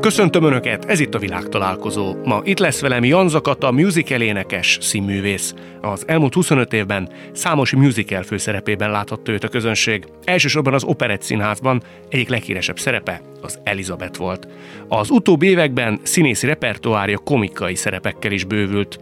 Köszöntöm Önöket, ez itt a világtalálkozó. Ma itt lesz velem Jan Zakata, musical énekes, színművész. Az elmúlt 25 évben számos musical főszerepében láthatta őt a közönség. Elsősorban az Operett Színházban egyik leghíresebb szerepe az Elizabeth volt. Az utóbbi években színészi repertoárja komikai szerepekkel is bővült.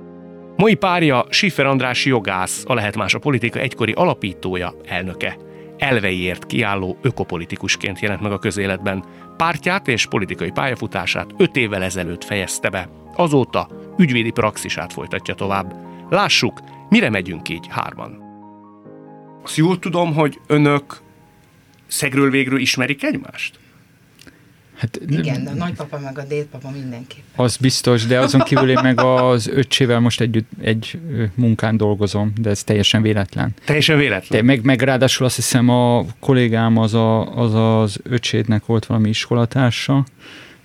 Mai párja Schiffer András jogász, a Lehet Más a Politika egykori alapítója, elnöke elveiért kiálló ökopolitikusként jelent meg a közéletben. Pártját és politikai pályafutását öt évvel ezelőtt fejezte be. Azóta ügyvédi praxisát folytatja tovább. Lássuk, mire megyünk így hárman. Azt jól tudom, hogy önök szegről végről ismerik egymást? Hát, Igen, de a nagypapa meg a dédpapa mindenképpen. Az biztos, de azon kívül én meg az öccsével most együtt egy munkán dolgozom, de ez teljesen véletlen. Teljesen véletlen? De meg, meg ráadásul azt hiszem a kollégám az a, az, az öccsédnek volt valami iskolatársa,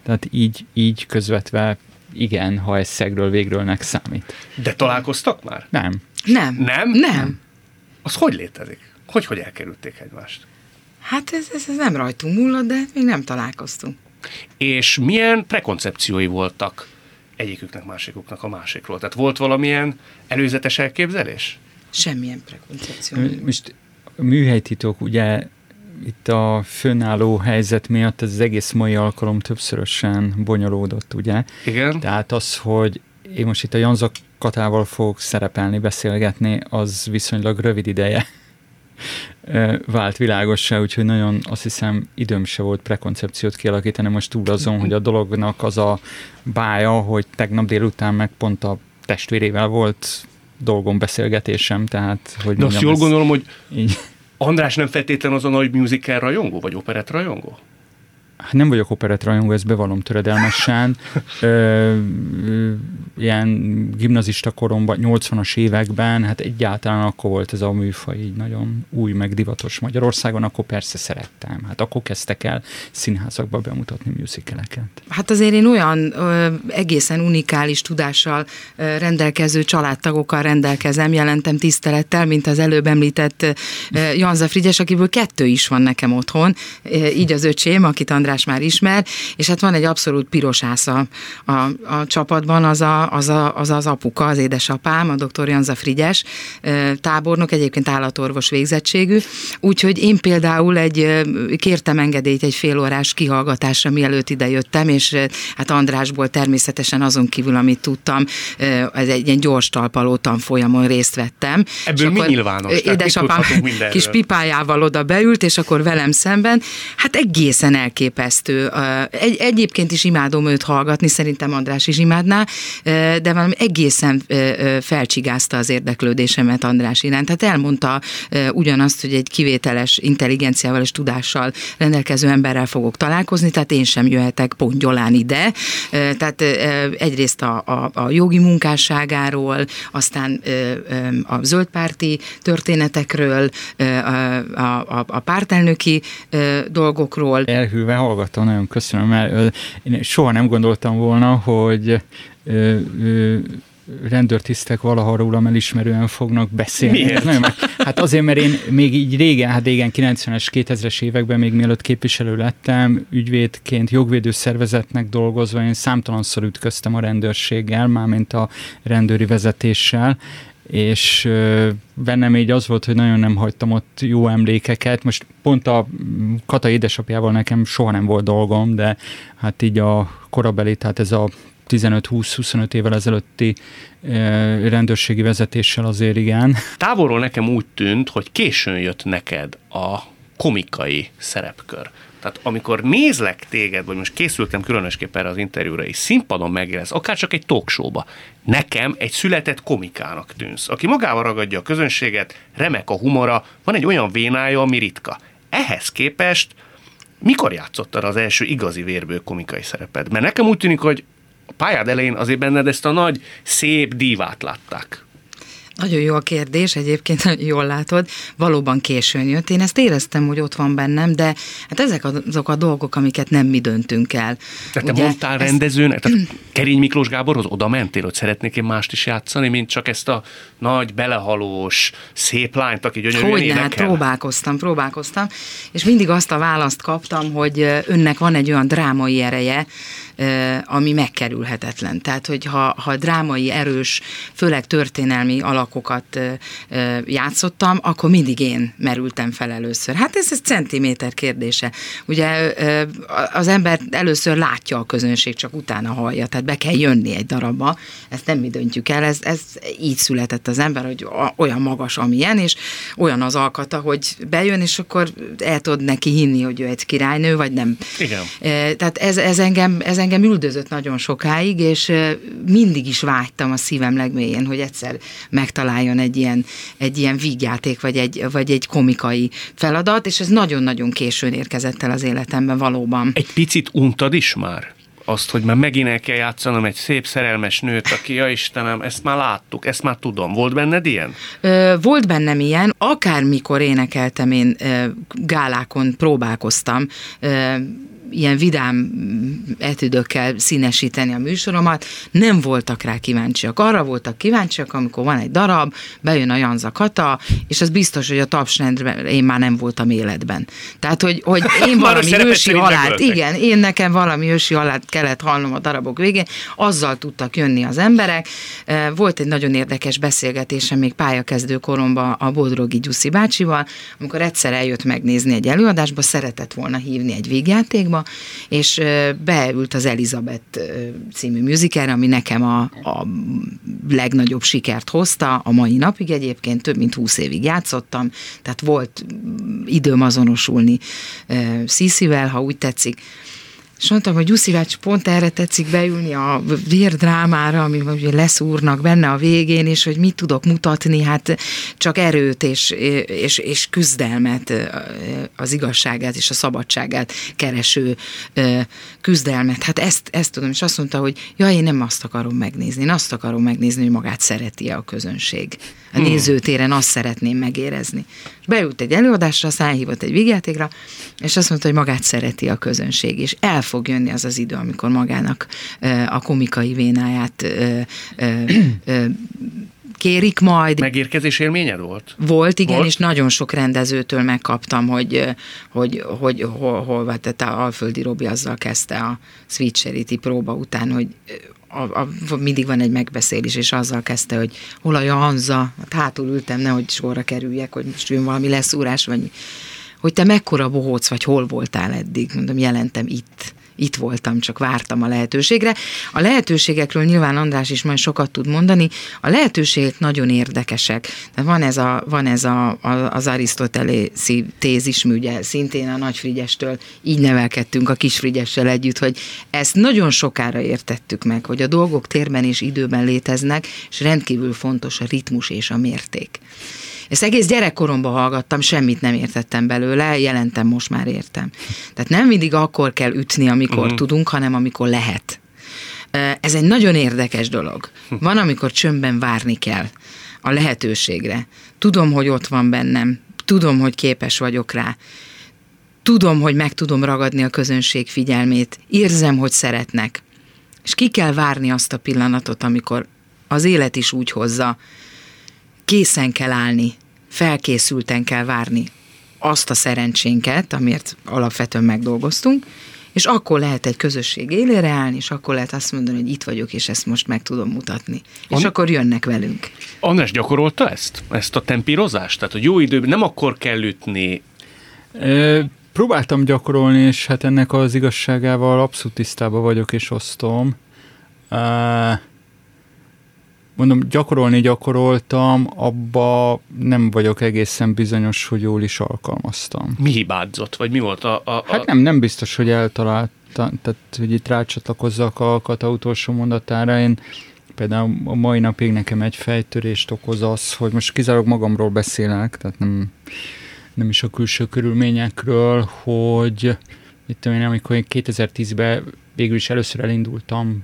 tehát így, így közvetve igen, ha ez szegről végrőlnek számít. De találkoztak már? Nem. Nem. Nem? Nem. Az hogy létezik? Hogy, hogy elkerülték egymást? Hát ez, ez, ez nem rajtunk múlott, de még nem találkoztunk. És milyen prekoncepciói voltak egyiküknek, másikuknak a másikról? Tehát volt valamilyen előzetes elképzelés? Semmilyen prekoncepció. Most a műhelytitok ugye itt a fönnálló helyzet miatt ez az egész mai alkalom többszörösen bonyolódott, ugye? Igen. Tehát az, hogy én most itt a Janzak Katával fogok szerepelni, beszélgetni, az viszonylag rövid ideje vált világossá, úgyhogy nagyon azt hiszem időm se volt prekoncepciót kialakítani, most túl azon, hogy a dolognak az a bája, hogy tegnap délután meg pont a testvérével volt dolgom, beszélgetésem, tehát hogy De azt jól gondolom, hogy így. András nem feltétlenül az a nagy musical rajongó, vagy operett rajongó? Hát nem vagyok operett rajongó, ezt bevallom töredelmesen. Ö, ilyen gimnazista koromban, 80-as években, hát egyáltalán akkor volt ez a műfaj így nagyon új, meg divatos Magyarországon, akkor persze szerettem. Hát akkor kezdtek el színházakba bemutatni musicaleket. Hát azért én olyan ö, egészen unikális tudással ö, rendelkező családtagokkal rendelkezem, jelentem tisztelettel, mint az előbb említett ö, Janza Frigyes, akiből kettő is van nekem otthon, ö, így az öcsém, akit András már ismer, és hát van egy abszolút piros ásza a, a csapatban, az, a, az, a, az az apuka, az édesapám, a dr. Janza Frigyes, tábornok, egyébként állatorvos végzettségű, úgyhogy én például egy, kértem engedélyt egy félórás kihallgatásra, mielőtt ide jöttem, és hát Andrásból természetesen azon kívül, amit tudtam, ez egy ilyen gyors talpaló tanfolyamon részt vettem. Ebből mi nyilvános? Édesapám kis pipájával oda beült, és akkor velem szemben, hát egészen elképesztő. Egy, egyébként is imádom őt hallgatni, szerintem András is imádná, de valami egészen felcsigázta az érdeklődésemet András iránt. Tehát elmondta ugyanazt, hogy egy kivételes intelligenciával és tudással rendelkező emberrel fogok találkozni, tehát én sem jöhetek pontyolán ide. Tehát egyrészt a, a, a jogi munkásságáról, aztán a zöldpárti történetekről, a, a, a pártelnöki dolgokról. Elhűlve hallgattam, nagyon köszönöm, mert én soha nem gondoltam volna, hogy ö, ö, rendőrtisztek valaha rólam elismerően fognak beszélni. Miért? Nagyon, hát azért, mert én még így régen, hát régen 90-es, 2000-es években, még mielőtt képviselő lettem, ügyvédként, jogvédő szervezetnek dolgozva, én számtalanszor ütköztem a rendőrséggel, mármint a rendőri vezetéssel, és bennem így az volt, hogy nagyon nem hagytam ott jó emlékeket. Most pont a Kata édesapjával nekem soha nem volt dolgom, de hát így a korabeli, tehát ez a 15-20-25 évvel ezelőtti rendőrségi vezetéssel azért igen. Távolról nekem úgy tűnt, hogy későn jött neked a komikai szerepkör. Tehát amikor nézlek téged, vagy most készültem különösképpen erre az interjúra, és színpadon megjelensz, akár csak egy talkshowba, nekem egy született komikának tűnsz, aki magával ragadja a közönséget, remek a humora, van egy olyan vénája, ami ritka. Ehhez képest mikor játszottad az első igazi vérből komikai szerepet? Mert nekem úgy tűnik, hogy a pályád elején azért benned ezt a nagy, szép divát látták. Nagyon jó a kérdés, egyébként jól látod, valóban későn jött. Én ezt éreztem, hogy ott van bennem, de hát ezek azok a dolgok, amiket nem mi döntünk el. Tehát te Ugye, mondtál ezt... rendezőnek, tehát Kerény Miklós Gáborhoz oda mentél, hogy szeretnék én mást is játszani, mint csak ezt a nagy, belehalós, szép lányt, aki gyönyörűen Hogy hát próbálkoztam, próbálkoztam, és mindig azt a választ kaptam, hogy önnek van egy olyan drámai ereje, ami megkerülhetetlen. Tehát, hogy ha, ha drámai, erős, főleg történelmi alakokat játszottam, akkor mindig én merültem fel először. Hát ez, ez centiméter kérdése. Ugye az ember először látja a közönség, csak utána hallja, tehát be kell jönni egy darabba, ezt nem mi döntjük el, ez, ez így született az ember, hogy olyan magas, amilyen, és olyan az alkata, hogy bejön, és akkor el tud neki hinni, hogy ő egy királynő, vagy nem. Igen. Tehát ez, ez, engem, ez engem üldözött nagyon sokáig, és mindig is vágytam a szívem legmélyén, hogy egyszer megtaláljon egy ilyen, egy ilyen vígjáték, vagy egy, vagy egy komikai feladat, és ez nagyon-nagyon későn érkezett el az életemben valóban. Egy picit untad is már? azt, hogy már megint el kell játszanom egy szép szerelmes nőt, aki, ja Istenem, ezt már láttuk, ezt már tudom. Volt benned ilyen? Ö, volt bennem ilyen. Akármikor énekeltem, én ö, gálákon próbálkoztam, ö, ilyen vidám etüdökkel színesíteni a műsoromat, nem voltak rá kíváncsiak. Arra voltak kíváncsiak, amikor van egy darab, bejön a Janza Kata, és az biztos, hogy a tapsrendben én már nem voltam életben. Tehát, hogy, hogy én valami ősi halált, igen, én nekem valami ősi halált kellett hallnom a darabok végén, azzal tudtak jönni az emberek. Volt egy nagyon érdekes beszélgetésem még pályakezdő koromban a Bodrogi Gyuszi bácsival, amikor egyszer eljött megnézni egy előadásba, szeretett volna hívni egy végjátékba, és beült az Elizabeth című musicalre, ami nekem a, a legnagyobb sikert hozta, a mai napig egyébként, több mint húsz évig játszottam, tehát volt időm azonosulni Sziszivel, ha úgy tetszik, és mondtam, hogy Gyuszi bácsi pont erre tetszik beülni a vérdrámára, ami ugye leszúrnak benne a végén, és hogy mit tudok mutatni, hát csak erőt és, és, és küzdelmet, az igazságát és a szabadságát kereső küzdelmet. Hát ezt, ezt tudom, és azt mondta, hogy ja, én nem azt akarom megnézni, én azt akarom megnézni, hogy magát szereti a közönség. A hmm. nézőtéren azt szeretném megérezni. És beült egy előadásra, szállhívott egy vigyátékra, és azt mondta, hogy magát szereti a közönség, és el fog jönni az az idő, amikor magának a komikai vénáját kérik majd. Megérkezés élményed volt? Volt, igen, volt? és nagyon sok rendezőtől megkaptam, hogy, hogy, hogy hol, hol vetett a Alföldi Robi azzal kezdte a Sweet Charity próba után, hogy a, a, mindig van egy megbeszélés, és azzal kezdte, hogy hol a Janza, hát hátul ültem, nehogy sorra kerüljek, hogy most jön valami leszúrás, vagy hogy te mekkora bohóc vagy, hol voltál eddig, mondom, jelentem itt itt voltam, csak vártam a lehetőségre. A lehetőségekről nyilván András is majd sokat tud mondani. A lehetőségek nagyon érdekesek. De van ez, a, van ez a, a, az arisztotelészi tézis, ugye szintén a Nagyfrigyestől így nevelkedtünk a Kisfrigyessel együtt, hogy ezt nagyon sokára értettük meg, hogy a dolgok térben és időben léteznek, és rendkívül fontos a ritmus és a mérték. Ezt egész gyerekkoromban hallgattam, semmit nem értettem belőle, jelentem, most már értem. Tehát nem mindig akkor kell ütni, amikor uh-huh. tudunk, hanem amikor lehet. Ez egy nagyon érdekes dolog. Van, amikor csömbben várni kell a lehetőségre. Tudom, hogy ott van bennem, tudom, hogy képes vagyok rá, tudom, hogy meg tudom ragadni a közönség figyelmét, érzem, hogy szeretnek. És ki kell várni azt a pillanatot, amikor az élet is úgy hozza, készen kell állni, felkészülten kell várni azt a szerencsénket, amiért alapvetően megdolgoztunk, és akkor lehet egy közösség élére állni, és akkor lehet azt mondani, hogy itt vagyok, és ezt most meg tudom mutatni. An- és akkor jönnek velünk. András gyakorolta ezt? Ezt a tempírozást? Tehát, hogy jó időben nem akkor kell ütni? Ö, próbáltam gyakorolni, és hát ennek az igazságával abszolút tisztában vagyok, és osztom. Ö, mondom, gyakorolni gyakoroltam, abba nem vagyok egészen bizonyos, hogy jól is alkalmaztam. Mi hibázott, vagy mi volt a... a, a... Hát nem, nem biztos, hogy eltaláltam, tehát hogy itt rácsatlakozzak a Kata utolsó mondatára, én például a mai napig nekem egy fejtörést okoz az, hogy most kizárólag magamról beszélek, tehát nem, nem is a külső körülményekről, hogy itt én, amikor én 2010-ben végül is először elindultam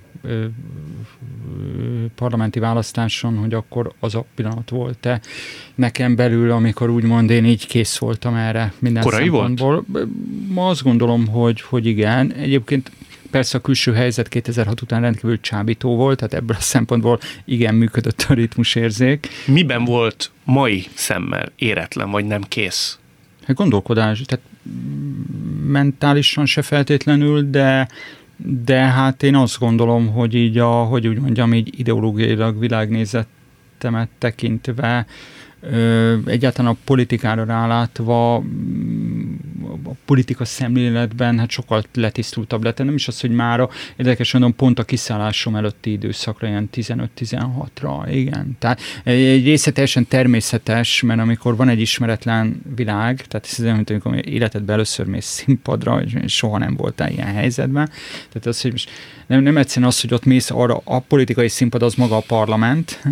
parlamenti választáson, hogy akkor az a pillanat volt-e nekem belül, amikor úgymond én így kész voltam erre minden Korai szempontból. Volt? Ma azt gondolom, hogy, hogy igen. Egyébként Persze a külső helyzet 2006 után rendkívül csábító volt, tehát ebből a szempontból igen működött a ritmusérzék. Miben volt mai szemmel éretlen, vagy nem kész? Hát gondolkodás, tehát mentálisan se feltétlenül, de de hát én azt gondolom, hogy így a, hogy úgy mondjam, így ideológiailag világnézetemet tekintve egyáltalán a politikára rálátva a politika szemléletben hát sokkal letisztultabb lett. Nem is az, hogy mára, érdekes mondom, pont a kiszállásom előtti időszakra, ilyen 15-16-ra, igen. Tehát egy része teljesen természetes, mert amikor van egy ismeretlen világ, tehát ez mint amikor életedben először mész színpadra, és soha nem voltál ilyen helyzetben. Tehát az, hogy most nem, nem egyszerűen az, hogy ott mész arra, a politikai színpad az maga a parlament,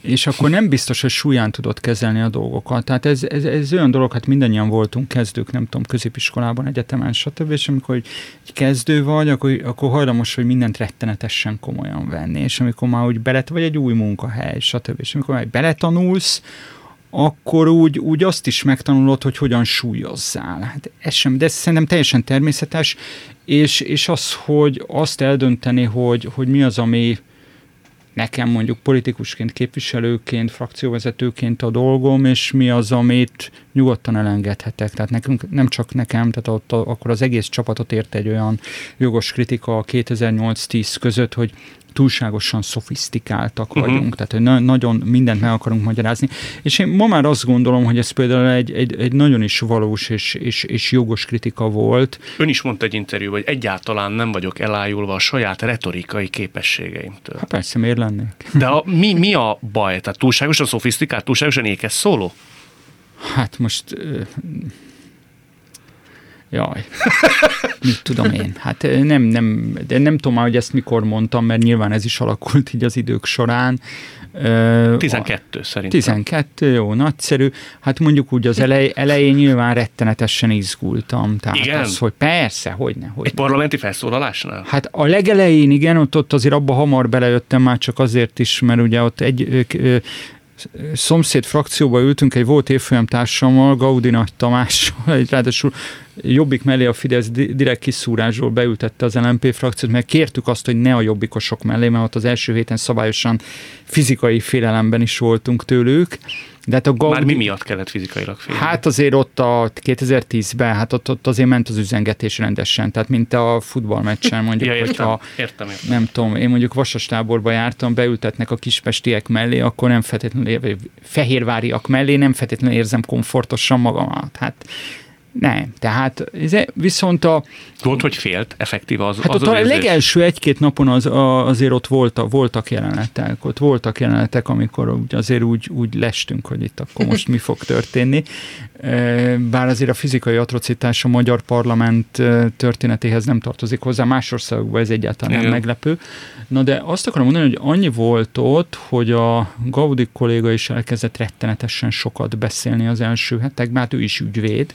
és akkor nem biztos, hogy súlyán tudod kezelni a dolgokat. Tehát ez, ez, ez olyan dolog, hát mindannyian voltunk kezdők, nem tudom, középiskolában, egyetemen, stb. És amikor egy kezdő vagy, akkor, akkor hajlamos, hogy mindent rettenetesen komolyan venni. És amikor már úgy belet, vagy egy új munkahely, stb. És amikor már beletanulsz, akkor úgy, úgy azt is megtanulod, hogy hogyan súlyozzál. Hát ez sem, de ez szerintem teljesen természetes, és, és az, hogy azt eldönteni, hogy, hogy mi az, ami, nekem mondjuk politikusként, képviselőként, frakcióvezetőként a dolgom, és mi az, amit nyugodtan elengedhetek. Tehát nekünk, nem csak nekem, tehát ott akkor az egész csapatot ért egy olyan jogos kritika a 2008-10 között, hogy túlságosan szofisztikáltak uh-huh. vagyunk, tehát hogy na- nagyon mindent meg akarunk magyarázni. És én ma már azt gondolom, hogy ez például egy, egy, egy nagyon is valós és, és, és jogos kritika volt. Ön is mondta egy interjú, hogy egyáltalán nem vagyok elájulva a saját retorikai képességeimtől. Hát persze, miért lennék? De a, mi, mi a baj? Tehát túlságosan szofisztikált, túlságosan ékes szóló? Hát most Jaj. Mit tudom én? Hát nem, nem, de nem tudom már, hogy ezt mikor mondtam, mert nyilván ez is alakult így az idők során. 12 szerintem. 12, jó, nagyszerű. Hát mondjuk úgy az elej, elején nyilván rettenetesen izgultam. Tehát igen? az, hogy persze, hogy ne. Hogy Egy ne. parlamenti felszólalásnál? Hát a legelején igen, ott, ott azért abba hamar belejöttem már csak azért is, mert ugye ott egy szomszéd frakcióba ültünk egy volt évfolyam társammal, Gaudi Nagy Tamással, egy ráadásul Jobbik mellé a Fidesz direkt kiszúrásról beültette az LNP frakciót, mert kértük azt, hogy ne a jobbikosok mellé, mert ott az első héten szabályosan fizikai félelemben is voltunk tőlük. De hát a Gaudi... Már mi miatt kellett fizikailag félni? Hát azért ott a 2010-ben, hát ott, ott azért ment az üzengetés rendesen, tehát mint a futballmeccsen mondjuk, ja, értem, hogyha értem, értem. nem tudom, én mondjuk vasastáborba jártam, beültetnek a kispestiek mellé, akkor nem feltétlenül, fehérváriak mellé nem feltétlenül érzem komfortosan magamat. Hát nem, tehát viszont a... Volt, hogy félt effektív az Hát az, ott az a legelső egy-két napon az, a, azért ott voltak, voltak jelenetek, ott voltak jelenetek, amikor azért úgy, úgy lestünk, hogy itt akkor most mi fog történni. Bár azért a fizikai atrocitás a magyar parlament történetéhez nem tartozik hozzá, más országokban ez egyáltalán Igen. nem meglepő. Na de azt akarom mondani, hogy annyi volt ott, hogy a Gaudi kolléga is elkezdett rettenetesen sokat beszélni az első hetekben, hát ő is ügyvéd,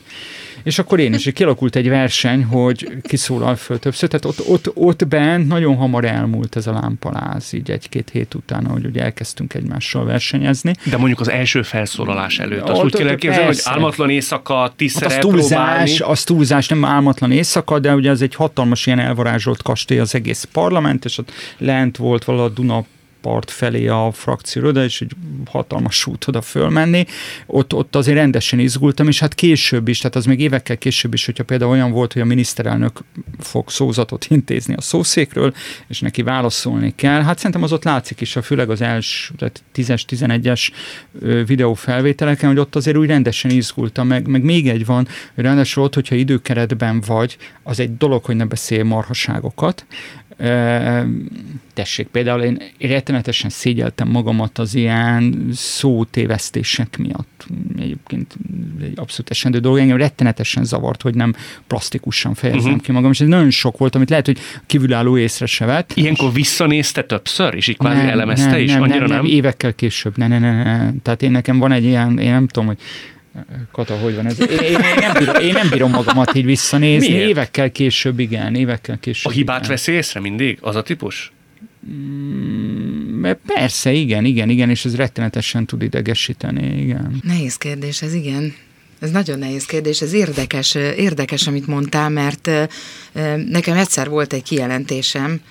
és akkor én is, kialakult egy verseny, hogy kiszólal föl többször, tehát ott, ott, ott bent nagyon hamar elmúlt ez a lámpaláz, így egy-két hét után, ahogy ugye elkezdtünk egymással versenyezni. De mondjuk az első felszólalás előtt, azt ott, úgy kell elképzelni, hogy álmatlan éjszaka, tízszer hát az túlzás, az túlzás, nem álmatlan éjszaka, de ugye ez egy hatalmas ilyen elvarázsolt kastély az egész parlament, és ott lent volt valahol a Duna part felé a frakció, de és egy hatalmas út oda fölmenni. Ott, ott azért rendesen izgultam, és hát később is, tehát az még évekkel később is, hogyha például olyan volt, hogy a miniszterelnök fog szózatot intézni a szószékről, és neki válaszolni kell. Hát szerintem az ott látszik is, a főleg az első, tehát 10-11-es videófelvételeken, hogy ott azért úgy rendesen izgultam, meg, meg még egy van, hogy ráadásul ott, hogyha időkeretben vagy, az egy dolog, hogy ne beszélj marhaságokat, tessék, például én rettenetesen szégyeltem magamat az ilyen szótévesztések miatt. Egyébként egy abszolút esendő dolog. Engem rettenetesen zavart, hogy nem plastikusan fejezem uh-huh. ki magam, és ez nagyon sok volt, amit lehet, hogy kívülálló észre se vett. Ilyenkor visszanézte többször, és így kvázi elemezte nem, is? Nem, Annyira nem, nem, nem, évekkel később. Ne, ne, ne, ne. Tehát én nekem van egy ilyen, én nem tudom, hogy Kata, hogy van ez? Én, én, nem, bírom, én nem bírom magamat így visszanézni. Miért? Évekkel később, igen, évekkel később. A hibát igen. veszi észre mindig? Az a típus? Mm, persze, igen, igen, igen, és ez rettenetesen tud idegesíteni, igen. Nehéz kérdés, ez igen. Ez nagyon nehéz kérdés, ez érdekes, érdekes, amit mondtál, mert nekem egyszer volt egy kijelentésem,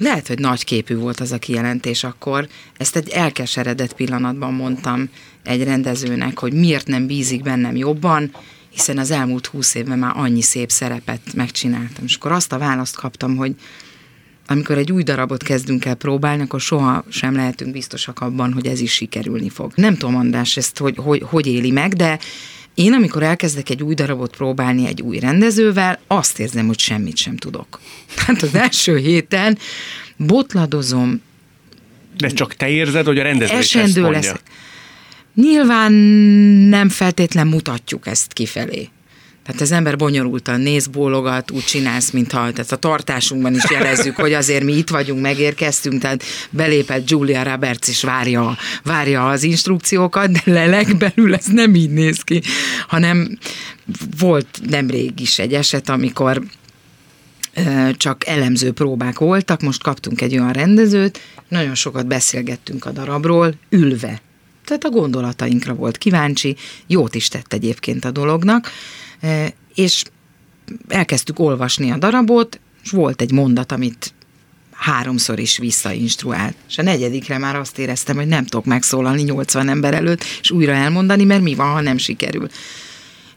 lehet, hogy nagy képű volt az a kijelentés akkor. Ezt egy elkeseredett pillanatban mondtam egy rendezőnek, hogy miért nem bízik bennem jobban, hiszen az elmúlt húsz évben már annyi szép szerepet megcsináltam. És akkor azt a választ kaptam, hogy amikor egy új darabot kezdünk el próbálni, akkor soha sem lehetünk biztosak abban, hogy ez is sikerülni fog. Nem tudom, András, ezt hogy, hogy, hogy éli meg, de én, amikor elkezdek egy új darabot próbálni egy új rendezővel, azt érzem, hogy semmit sem tudok. Hát az első héten botladozom. De csak te érzed, hogy a rendező is ezt mondja. leszek. Nyilván nem feltétlen mutatjuk ezt kifelé. Tehát az ember bonyolultan néz, bólogat, úgy csinálsz, mintha tehát a tartásunkban is jelezzük, hogy azért mi itt vagyunk, megérkeztünk, tehát belépett Julia Roberts és várja, várja az instrukciókat, de lelek belül ez nem így néz ki, hanem volt nemrég is egy eset, amikor csak elemző próbák voltak, most kaptunk egy olyan rendezőt, nagyon sokat beszélgettünk a darabról, ülve. Tehát a gondolatainkra volt kíváncsi, jót is tett egyébként a dolognak, és elkezdtük olvasni a darabot, és volt egy mondat, amit háromszor is visszainstruált. És a negyedikre már azt éreztem, hogy nem tudok megszólalni 80 ember előtt, és újra elmondani, mert mi van, ha nem sikerül.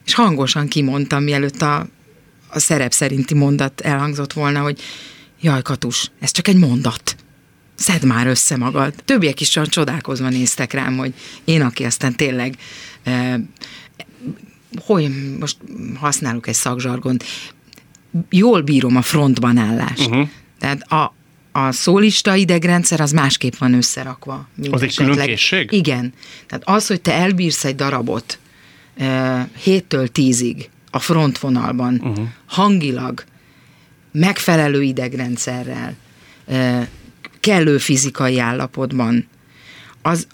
És hangosan kimondtam, mielőtt a, a szerep szerinti mondat elhangzott volna, hogy jaj, Katus, ez csak egy mondat. Szedd már össze magad. Többiek is csak csodálkozva néztek rám, hogy én, aki aztán tényleg hogy most használok egy szakzsargont, jól bírom a frontban állást. Uh-huh. Tehát a, a szólista idegrendszer az másképp van összerakva. Az egy külön készség? Igen. Tehát az, hogy te elbírsz egy darabot uh, héttől tízig a frontvonalban, uh-huh. hangilag, megfelelő idegrendszerrel, uh, kellő fizikai állapotban, az,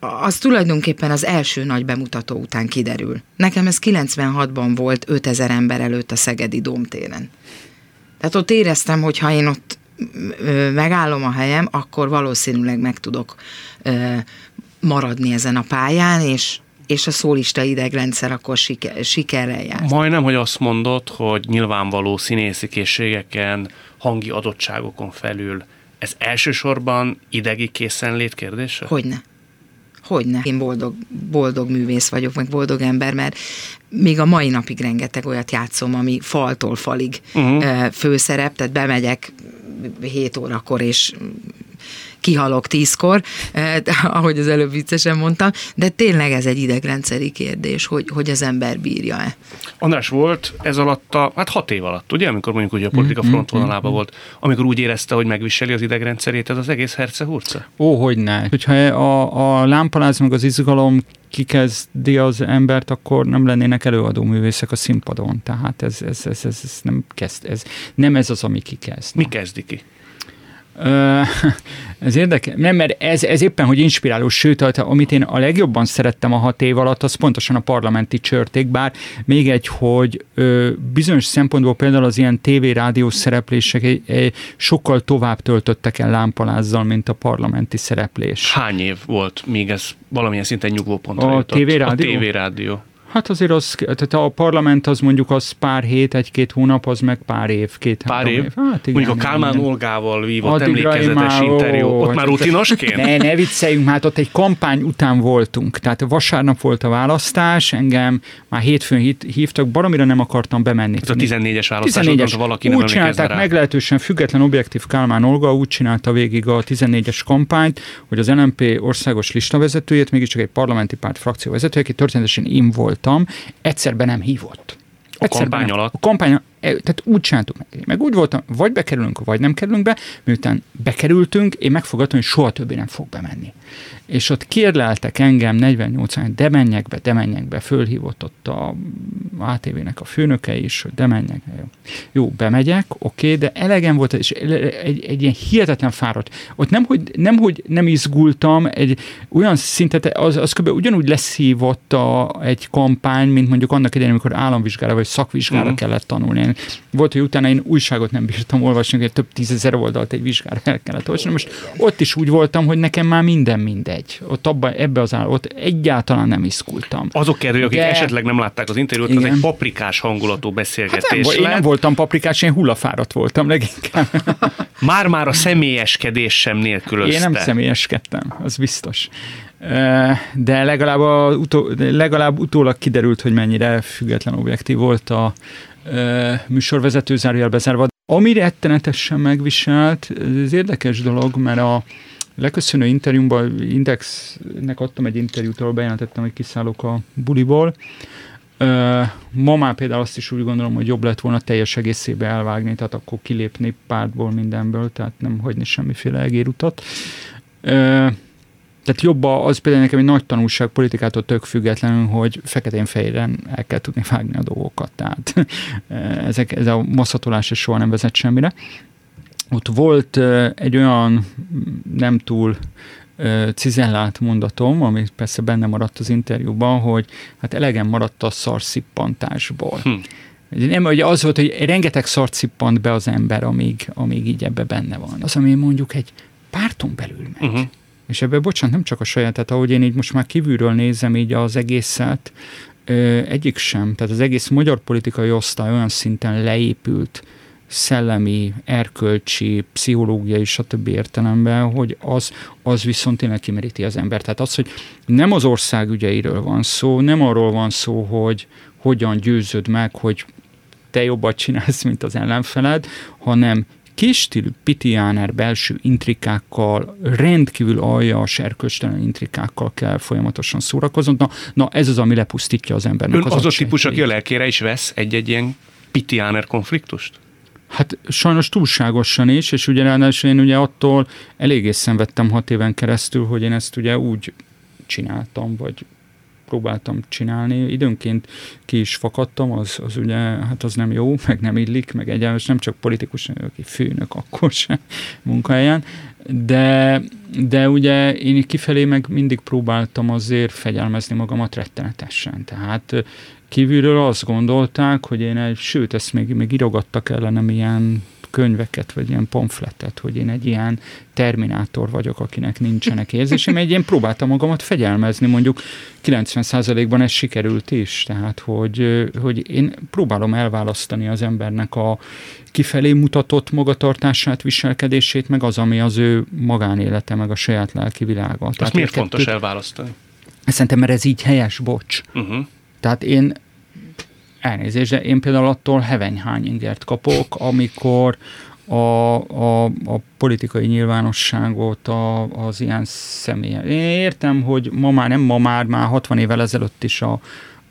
az tulajdonképpen az első nagy bemutató után kiderül. Nekem ez 96-ban volt 5000 ember előtt a Szegedi Dómtéren. Tehát ott éreztem, hogy ha én ott megállom a helyem, akkor valószínűleg meg tudok maradni ezen a pályán, és, és a szólista idegrendszer akkor siker, sikerrel jár. Majdnem, hogy azt mondod, hogy nyilvánvaló színészi készségeken, hangi adottságokon felül ez elsősorban idegi készenlét kérdése? Hogyne. Hogyne. Én boldog, boldog művész vagyok, meg boldog ember, mert még a mai napig rengeteg olyat játszom, ami faltól falig uh-huh. főszerep, tehát bemegyek 7 órakor, és kihalok tízkor, eh, ahogy az előbb viccesen mondtam, de tényleg ez egy idegrendszeri kérdés, hogy, hogy az ember bírja-e. András volt ez alatt a, hát hat év alatt, ugye, amikor mondjuk ugye a politika mm-hmm. frontvonalában mm-hmm. volt, amikor úgy érezte, hogy megviseli az idegrendszerét, ez az egész herce hurca? Ó, hogy ne. Hogyha a, a lámpaláz meg az izgalom kikezdi az embert, akkor nem lennének előadó művészek a színpadon. Tehát ez, ez, ez, ez, ez nem kezd, ez nem ez az, ami kikezd. Mi kezdi ki? ez érdekes, nem, mert ez, ez éppen, hogy inspiráló, sőt, amit én a legjobban szerettem a hat év alatt, az pontosan a parlamenti csörték, bár még egy, hogy ö, bizonyos szempontból például az ilyen tévé-rádiós szereplések egy, egy, sokkal tovább töltöttek el lámpalázzal, mint a parlamenti szereplés. Hány év volt, még ez valamilyen szinten nyugvópontra a jutott? TV-rádió? A tévérádió. Hát azért az, tehát a parlament az mondjuk az pár hét, egy-két hónap, az meg pár év, két Pár év? év. Hát igen, mondjuk a Kálmán igen. Olgával vívott Addigra emlékezetes már, interjú, ó, ott már rutinosként? Ne, ne vicceljünk, hát ott egy kampány után voltunk, tehát vasárnap volt a választás, engem már hétfőn hívtak, baromira nem akartam bemenni. Ez a 14-es választás, 14-es. valaki úgy csinálták meglehetősen független, objektív Kálmán Olga úgy csinálta végig a 14-es kampányt, hogy az LNP országos listavezetőjét, mégiscsak egy parlamenti párt frakcióvezetője, aki történetesen én volt voltam, egyszer be nem hívott. A egyszer kampány nem, alatt? A kampány, e, tehát úgy csináltuk meg. Meg úgy voltam, vagy bekerülünk, vagy nem kerülünk be, miután bekerültünk, én megfogadtam, hogy soha többé nem fog bemenni. És ott kérleltek engem 48 de menjek be, de menjek be, fölhívott ott a ATV-nek a főnöke is, hogy de menjek. Jó, jó bemegyek, oké, de elegem volt, és egy, egy ilyen hihetetlen fáradt. Ott nem, hogy nem, hogy nem izgultam, egy olyan szintet, az, az kb. ugyanúgy leszívott a, egy kampány, mint mondjuk annak idején, amikor államvizsgára vagy szakvizsgára uh-huh. kellett tanulni. Volt, hogy utána én újságot nem bírtam olvasni, hogy több tízezer oldalt egy vizsgára el kellett olvasni. Most ott is úgy voltam, hogy nekem már minden mindegy. Ott abba, ebbe az áll, ott egyáltalán nem izgultam. Azok kerül, akik De... esetleg nem látták az interjút, az egy paprikás hangulatú beszélgetés hát nem, Én nem voltam paprikás, én hullafáradt voltam leginkább. Már-már a személyeskedés sem nélkülözte. Én nem személyeskedtem, az biztos. De legalább, a, utó, legalább utólag kiderült, hogy mennyire független objektív volt a műsorvezető zárójel bezárva. Ami rettenetesen megviselt, ez érdekes dolog, mert a leköszönő interjúmban Indexnek adtam egy interjút, ahol bejelentettem, hogy kiszállok a buliból. Ma már például azt is úgy gondolom, hogy jobb lett volna teljes egészébe elvágni, tehát akkor kilépni pártból mindenből, tehát nem hagyni semmiféle egérutat. Tehát jobb az például nekem egy nagy tanulság politikától tök függetlenül, hogy feketén-fehéren el kell tudni vágni a dolgokat. Tehát ezek, ez a maszatolás soha nem vezet semmire. Ott volt egy olyan nem túl cizellált mondatom, ami persze benne maradt az interjúban, hogy hát elegem maradt a szarszippantásból. Hm. Nem, hogy az volt, hogy rengeteg szart szippant be az ember, amíg, amíg így ebbe benne van. Az, ami mondjuk egy párton belül megy. Uh-huh. És ebben, bocsánat, nem csak a saját, tehát ahogy én így most már kívülről nézem így az egészet, egyik sem, tehát az egész magyar politikai osztály olyan szinten leépült, szellemi, erkölcsi, pszichológiai, stb. értelemben, hogy az, az viszont tényleg kimeríti az ember. Tehát az, hogy nem az ország ügyeiről van szó, nem arról van szó, hogy hogyan győzöd meg, hogy te jobbat csinálsz, mint az ellenfeled, hanem kis stílű pitiáner belső intrikákkal, rendkívül aljas, erkölcstelen intrikákkal kell folyamatosan szórakozni. Na, na ez az, ami lepusztítja az embernek Ön az, az a típus, aki a lelkére is vesz egy-egy ilyen pitiáner konfliktust? Hát sajnos túlságosan is, és ugye ráadásul én ugye attól eléggé szenvedtem hat éven keresztül, hogy én ezt ugye úgy csináltam, vagy próbáltam csinálni. Időnként ki is fakadtam, az, az ugye, hát az nem jó, meg nem illik, meg egyáltalán nem csak politikus, aki főnök akkor se munkahelyen, de, de ugye én kifelé meg mindig próbáltam azért fegyelmezni magamat rettenetesen. Tehát kívülről azt gondolták, hogy én sőt, ezt még, még írogattak ellenem ilyen könyveket, vagy ilyen pamfletet, hogy én egy ilyen terminátor vagyok, akinek nincsenek érzésem. Egy ilyen próbáltam magamat fegyelmezni, mondjuk 90%-ban ez sikerült is, tehát hogy, hogy én próbálom elválasztani az embernek a kifelé mutatott magatartását, viselkedését, meg az, ami az ő magánélete, meg a saját lelki világa. Tehát miért fontos elválasztani? Szerintem, mert ez így helyes, bocs. Uh-huh. Tehát én elnézést, de én például attól hevenyhány ingert kapok, amikor a, a, a politikai nyilvánosságot a, az ilyen személye. Én értem, hogy ma már, nem ma már, már 60 évvel ezelőtt is a,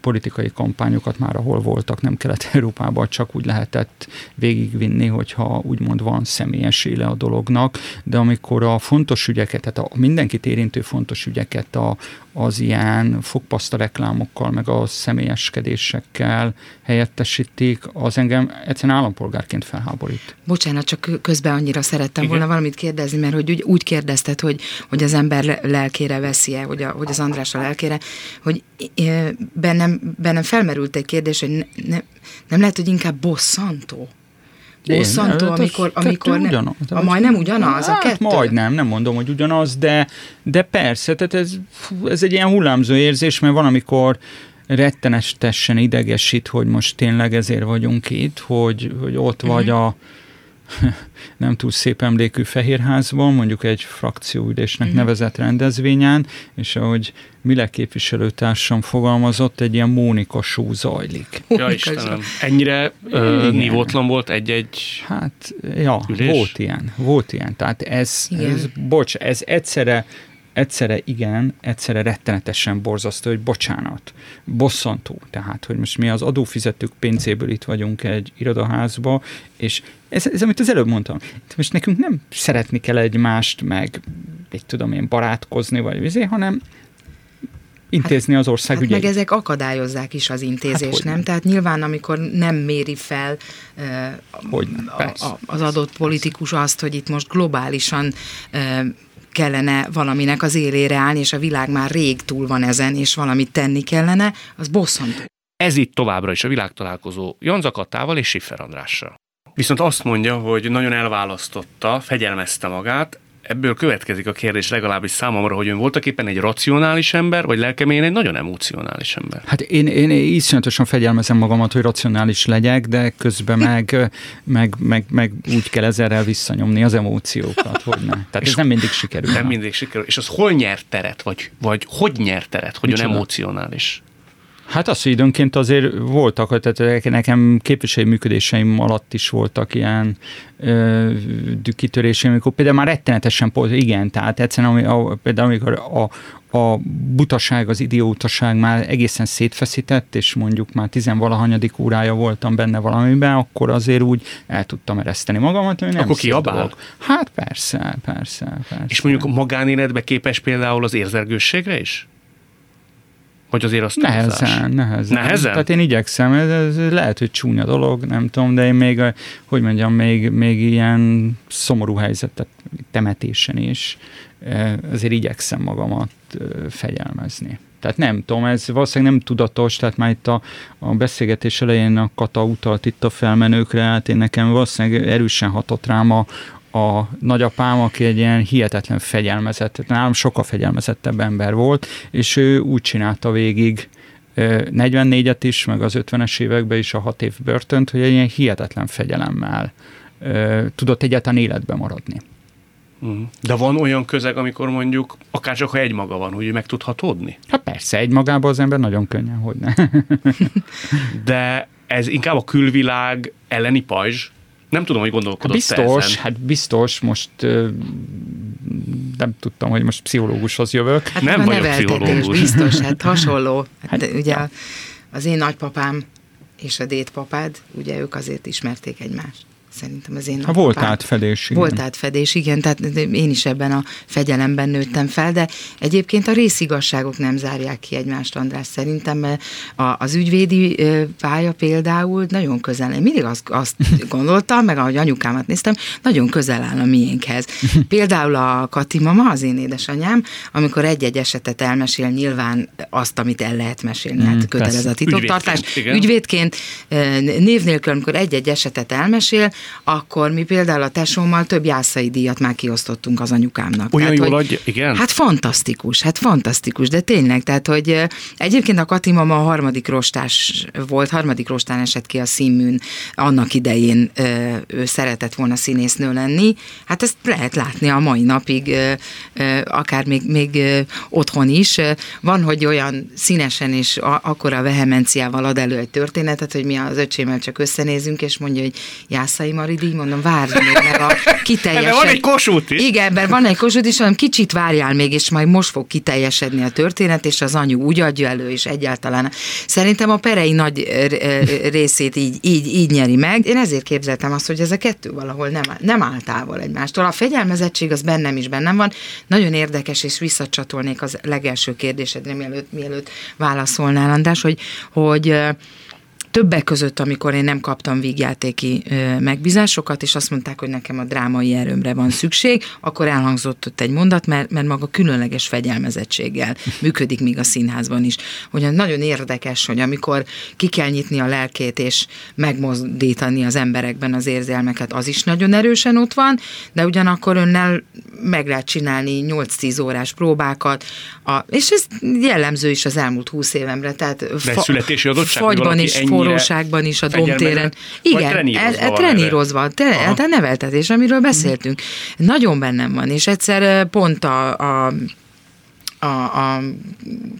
politikai kampányokat már ahol voltak, nem Kelet-Európában csak úgy lehetett végigvinni, hogyha úgymond van személyes éle a dolognak, de amikor a fontos ügyeket, tehát a mindenkit érintő fontos ügyeket a, az ilyen fogpaszta reklámokkal, meg a személyeskedésekkel helyettesítik, az engem egyszerűen állampolgárként felháborít. Bocsánat, csak közben annyira szerettem Igen. volna valamit kérdezni, mert hogy úgy, úgy kérdezted, hogy, hogy az ember lelkére veszi-e, hogy, a, hogy az András a lelkére, hogy bennem, bennem felmerült egy kérdés, hogy ne, ne, nem lehet, hogy inkább bosszantó? Bosszantó, Én, amikor, amikor nem, ugyanaz, a majdnem ugyanaz hát, a kettő? Majdnem, nem mondom, hogy ugyanaz, de, de persze, tehát ez, ez egy ilyen hullámzó érzés, mert van, amikor rettenetesen idegesít, hogy most tényleg ezért vagyunk itt, hogy, hogy ott uh-huh. vagy a nem túl szép emlékű Fehérházban, mondjuk egy frakcióülésnek uh-huh. nevezett rendezvényen, és ahogy Mile képviselőtársam fogalmazott, egy ilyen Mónika show zajlik. Ja Istenem, ennyire uh, nívótlan volt egy-egy Hát, ja, ülés? volt ilyen, volt ilyen. Tehát ez, ez bocs, ez egyszerre egyszerre igen, egyszerre rettenetesen borzasztó, hogy bocsánat, bosszantó. Tehát, hogy most mi az adófizetők pénzéből itt vagyunk egy irodaházba, és ez, ez amit az előbb mondtam, most nekünk nem szeretni kell egymást, meg mit tudom én, barátkozni, vagy vizé, hanem intézni az ország hát ügyeit. meg ezek akadályozzák is az intézést, Hát, nem? hogy Tehát nyilván, amikor nem méri fel uh, Hogy, a, persze. a, az adott politikus azt, hogy itt most globálisan uh, kellene valaminek az élére állni, és a világ már rég túl van ezen, és valamit tenni kellene, az bosszantó. Ez itt továbbra is a világtalálkozó Janza Kattával és Siffer Andrással. Viszont azt mondja, hogy nagyon elválasztotta, fegyelmezte magát, ebből következik a kérdés legalábbis számomra, hogy ön voltak éppen egy racionális ember, vagy lelkeményen egy nagyon emocionális ember. Hát én, én iszonyatosan fegyelmezem magamat, hogy racionális legyek, de közben meg, meg, meg, meg úgy kell ezerrel visszanyomni az emóciókat, hogy ne. Tehát ez nem mindig sikerül. Nem mindig sikerül. És az hol nyert teret, vagy, vagy hogy nyert teret, hogy ön Micsoda? emocionális? Hát az, hogy időnként azért voltak, tehát nekem képviselői működéseim alatt is voltak ilyen ö, kitöréseim, amikor például már rettenetesen, igen, tehát egyszerűen ami, a, például amikor a, a butaság, az idiótaság már egészen szétfeszített, és mondjuk már tizenvalahanyadik órája voltam benne valamiben, akkor azért úgy el tudtam ereszteni magamat, hogy nem Akkor kiabál? dolog. Hát persze, persze, persze. És mondjuk magánéletbe képes például az érzergősségre is? Vagy azért azt Nehezen, nehezen. Nehezen? Tehát én igyekszem, ez, ez lehet, hogy csúnya dolog, nem tudom, de én még, a- hogy mondjam, még, még ilyen szomorú helyzetet, temetésen is, eh, azért igyekszem magamat eh, fegyelmezni. Tehát nem tudom, ez valószínűleg nem tudatos, tehát már itt a, a beszélgetés elején a Kata utalt itt a felmenőkre, hát én nekem valószínűleg erősen hatott rám a, a nagyapám, aki egy ilyen hihetetlen fegyelmezett, nálam sokkal fegyelmezettebb ember volt, és ő úgy csinálta végig ö, 44-et is, meg az 50-es években is a hat év börtönt, hogy egy ilyen hihetetlen fegyelemmel tudott egyáltalán életben maradni. Mhm. De van olyan közeg, amikor mondjuk, akár csak ha egy maga van, hogy meg tud hatódni. Hát persze, egy magában az ember nagyon könnyen, hogy ne. De ez inkább a külvilág elleni pajzs. Nem tudom, hogy gondolkodott biztos, ezen. hát biztos, most nem tudtam, hogy most pszichológushoz jövök. Hát Nem vagyok pszichológus. biztos, hát hasonló. Hát, Hát, ugye ja. az én nagypapám és a dédpapád, ugye ők azért ismerték egymást. Szerintem az én Ha volt nagypapám. átfedés, igen. Volt átfedés, igen, tehát én is ebben a fegyelemben nőttem fel, de egyébként a részigazságok nem zárják ki egymást, András, szerintem mert a, az ügyvédi pálya például nagyon közel, én mindig azt, azt gondoltam, meg ahogy anyukámat néztem, nagyon közel áll a miénkhez. Például a Kati mama, az én édesanyám, amikor egy-egy esetet elmesél, nyilván azt, amit el lehet mesélni, hát Mm, kötelez persze. a titoktartás. Ügyvédként. Ügyvédként, név nélkül, amikor egy-egy esetet elmesél, akkor mi például a tesómmal több jászai díjat már kiosztottunk az anyukámnak. Olyan jól hogy, adja, igen? Hát fantasztikus, hát fantasztikus, de tényleg, tehát hogy egyébként a Kati mama a harmadik rostás volt, harmadik rostán esett ki a színműn annak idején ő szeretett volna színésznő lenni, hát ezt lehet látni a mai napig, akár még, még otthon is. Van, hogy olyan színesen és akkora vehemenciával ad elő egy történetet, hogy mi az öcsémmel csak összenézünk, és mondja, hogy Jászai Maridi, mondom, várj még meg a kiteljesed. Ebben van egy Kossuth is. Igen, mert van egy kosut is, hanem kicsit várjál még, és majd most fog kiteljesedni a történet, és az anyu úgy adja elő, és egyáltalán. Szerintem a perei nagy részét így, így, így nyeri meg. Én ezért képzeltem azt, hogy ez a kettő valahol nem, nem áll távol egymástól. A fegyelmezettség az bennem is bennem van. Nagyon érdekes, és visszacsatolnék az legelső kérdésedre, mielőtt, mielőtt válaszolnál, András, hogy, hogy többek között, amikor én nem kaptam vígjátéki megbízásokat, és azt mondták, hogy nekem a drámai erőmre van szükség, akkor elhangzott ott egy mondat, mert, mert maga különleges fegyelmezettséggel működik még a színházban is. Hogy nagyon érdekes, hogy amikor ki kell nyitni a lelkét, és megmozdítani az emberekben az érzelmeket, az is nagyon erősen ott van, de ugyanakkor önnel meg lehet csinálni 8-10 órás próbákat, a, és ez jellemző is az elmúlt 20 évemre, tehát egy születési adottság, fagyban is, ennyire forróságban is, a domtéren. Igen, trenírozva e, e, trenírozva, te, a neveltetés, amiről beszéltünk. Nagyon bennem van, és egyszer eh, pont a, a a, a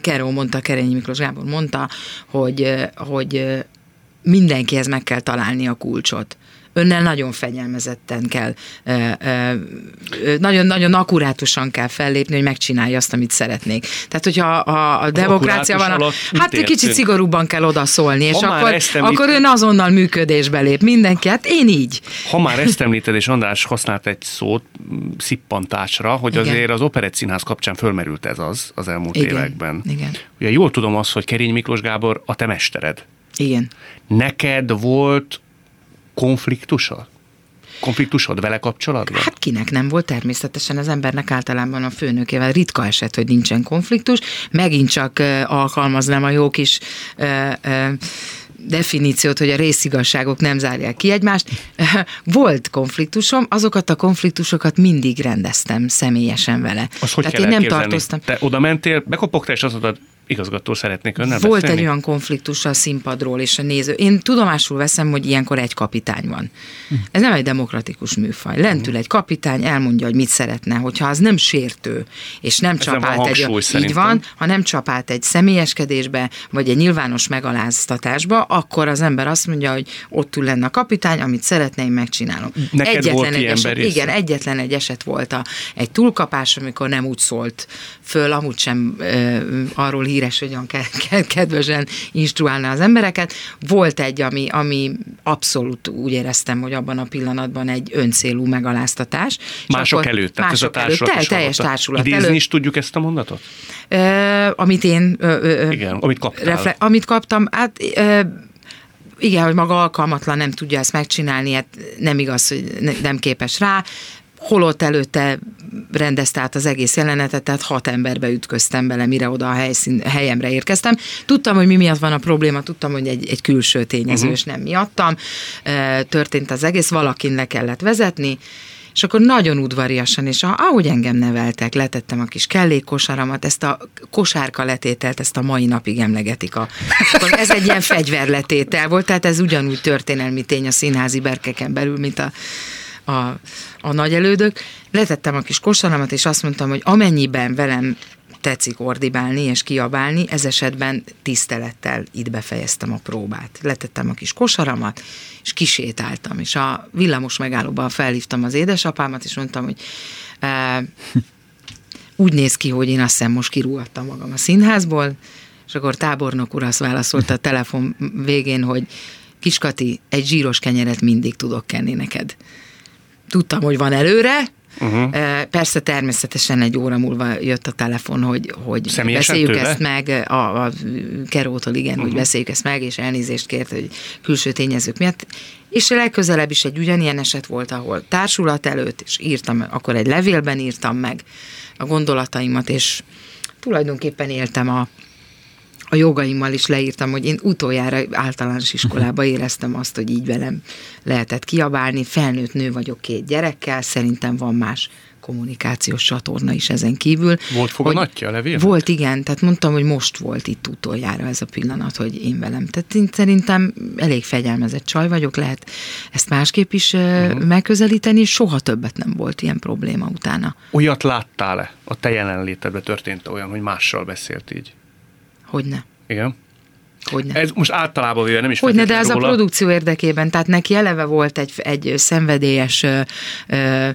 Keró mondta, Kerényi Miklós Gábor mondta, hogy, eh, hogy mindenkihez meg kell találni a kulcsot önnel nagyon fegyelmezetten kell, nagyon-nagyon akkurátusan kell fellépni, hogy megcsinálja azt, amit szeretnék. Tehát, hogyha a, a demokrácia van, a, hát egy kicsit szigorúbban kell odaszólni, és akkor, akkor ön azonnal működésbe lép. Mindenki, hát én így. Ha már ezt említed, és András használt egy szót szippantásra, hogy Igen. azért az Operett Színház kapcsán fölmerült ez az az elmúlt Igen. években. Igen. Ugye jól tudom azt, hogy Kerény Miklós Gábor a te mestered. Igen. Neked volt konfliktusa? Konfliktusod vele kapcsolatban? Hát kinek nem volt, természetesen az embernek általában a főnökével ritka eset, hogy nincsen konfliktus. Megint csak alkalmaznám a jó kis definíciót, hogy a részigasságok nem zárják ki egymást. Volt konfliktusom, azokat a konfliktusokat mindig rendeztem személyesen vele. Az hogy Tehát én nem tartoztam. Te oda mentél, bekopogtál, és azt mondod, igazgató szeretnék önnel Volt beszélni? egy olyan konfliktus a színpadról és a néző. Én tudomásul veszem, hogy ilyenkor egy kapitány van. Hm. Ez nem egy demokratikus műfaj. Lentül egy kapitány, elmondja, hogy mit szeretne, hogyha az nem sértő, és nem csapált egy, így van, ha nem csapált egy személyeskedésbe, vagy egy nyilvános megaláztatásba, akkor az ember azt mondja, hogy ott ül lenne a kapitány, amit szeretne, én megcsinálom. Neked egyetlen volt egy eset, igen, egyetlen egy eset volt a, egy túlkapás, amikor nem úgy szólt föl, amúgy sem e, arról hír híres, hogy olyan kedvesen instruálna az embereket. Volt egy, ami, ami abszolút úgy éreztem, hogy abban a pillanatban egy öncélú megaláztatás. Mások előtt, tehát mások ez a társulat előtt, teljes társulat Idézni előtt. is tudjuk ezt a mondatot? Uh, amit én... Uh, Igen, amit kaptál. Refle- amit kaptam, hát... Uh, igen, hogy maga alkalmatlan nem tudja ezt megcsinálni, hát nem igaz, hogy nem képes rá holott előtte rendezte át az egész jelenetet, tehát hat emberbe ütköztem bele, mire oda a helyszín, helyemre érkeztem. Tudtam, hogy mi miatt van a probléma, tudtam, hogy egy, egy külső tényező, uh-huh. és nem miattam. Történt az egész, valakin le kellett vezetni, és akkor nagyon udvariasan, és ahogy engem neveltek, letettem a kis kellékkosaramat, ezt a kosárka letételt, ezt a mai napig emlegetik. A, akkor ez egy ilyen fegyverletétel volt, tehát ez ugyanúgy történelmi tény a színházi berkeken belül, mint a a, a nagy elődök, letettem a kis kosaramat, és azt mondtam, hogy amennyiben velem tetszik ordibálni és kiabálni, ez esetben tisztelettel itt befejeztem a próbát. Letettem a kis kosaramat, és kisétáltam, és a villamos megállóban felhívtam az édesapámat, és mondtam, hogy e, úgy néz ki, hogy én azt hiszem most kirúgattam magam a színházból, és akkor tábornok úr azt válaszolta a telefon végén, hogy Kiskati, egy zsíros kenyeret mindig tudok kenni neked tudtam, hogy van előre, Uh-huh. Persze természetesen egy óra múlva jött a telefon, hogy, hogy beszéljük tőle? ezt meg, a, a Kerótól igen, uh-huh. hogy beszéljük ezt meg, és elnézést kért, hogy külső tényezők miatt. És legközelebb is egy ugyanilyen eset volt, ahol társulat előtt, és írtam, akkor egy levélben írtam meg a gondolataimat, és tulajdonképpen éltem a, a jogaimmal is leírtam, hogy én utoljára általános iskolába éreztem azt, hogy így velem lehetett kiabálni. Felnőtt nő vagyok két gyerekkel, szerintem van más kommunikációs csatorna is ezen kívül. Volt foganatja a levél? Volt, igen. Tehát mondtam, hogy most volt itt utoljára ez a pillanat, hogy én velem. Tehát én szerintem elég fegyelmezett csaj vagyok, lehet ezt másképp is uh-huh. megközelíteni, soha többet nem volt ilyen probléma utána. Olyat láttál-e? A te jelenlétedben történt olyan, hogy mással beszélt így? Hogyne. Igen. Hogyne. Ez most általában véve nem is Hogyne, de ez róla. a produkció érdekében, tehát neki eleve volt egy, egy szenvedélyes ö, ö,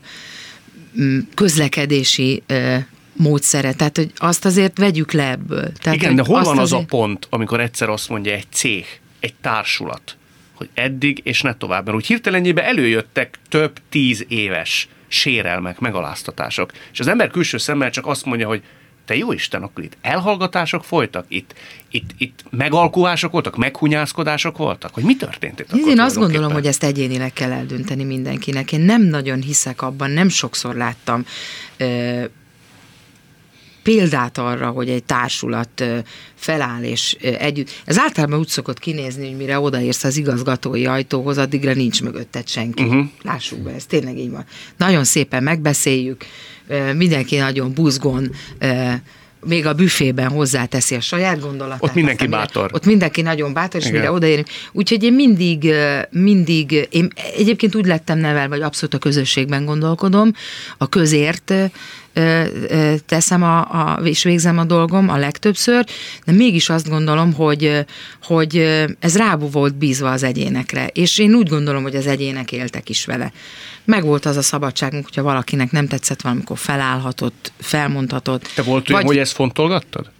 közlekedési ö, módszere, tehát hogy azt azért vegyük le ebből. Tehát, Igen, de hol van az azért... a pont, amikor egyszer azt mondja egy cég, egy társulat, hogy eddig és ne tovább, mert úgy hirtelenjében előjöttek több tíz éves sérelmek, megaláztatások, és az ember külső szemmel csak azt mondja, hogy te jó Isten, akkor itt elhallgatások folytak, itt, itt, itt megalkuvások voltak, meghunyászkodások voltak, hogy mi történt itt? Én azt gondolom, hogy ezt egyénileg kell eldönteni mindenkinek. Én nem nagyon hiszek abban, nem sokszor láttam ö, példát arra, hogy egy társulat ö, feláll és ö, együtt. Ez általában úgy szokott kinézni, hogy mire odaérsz az igazgatói ajtóhoz, addigra nincs mögötted senki. Uh-huh. Lássuk be, ez tényleg így van. Nagyon szépen megbeszéljük, mindenki nagyon buzgón még a büfében hozzáteszi a saját gondolatát. Ott mindenki bátor. Ott mindenki nagyon bátor, és Igen. mire odaérünk. Úgyhogy én mindig, mindig, én egyébként úgy lettem nevelve, vagy abszolút a közösségben gondolkodom, a közért teszem a, a, és végzem a dolgom a legtöbbször, de mégis azt gondolom, hogy, hogy ez rábú volt bízva az egyénekre, és én úgy gondolom, hogy az egyének éltek is vele. Megvolt az a szabadságunk, hogyha valakinek nem tetszett valamikor felállhatott, felmondhatott. Te volt olyan, hogy ezt fontolgattad?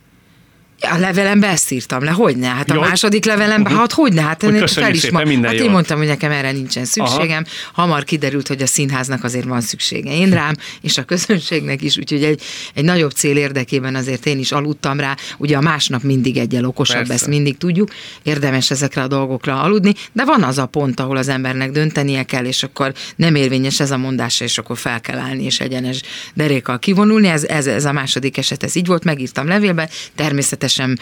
A levelembe ezt írtam le, hogy ne? Hát a Jó. második levelembe, uh-huh. hát hogy ne? Hát, hogy fel is szépen, minden hát én mondtam, hogy nekem erre nincsen szükségem. Aha. Hamar kiderült, hogy a színháznak azért van szüksége én rám, és a közönségnek is, úgyhogy egy, egy nagyobb cél érdekében azért én is aludtam rá. Ugye a másnap mindig egyel okosabb, Persze. ezt mindig tudjuk. Érdemes ezekre a dolgokra aludni, de van az a pont, ahol az embernek döntenie kell, és akkor nem érvényes ez a mondás, és akkor fel kell állni, és egyenes derékkal kivonulni. Ez, ez, ez a második eset, ez így volt, megírtam levélbe, természetesen sem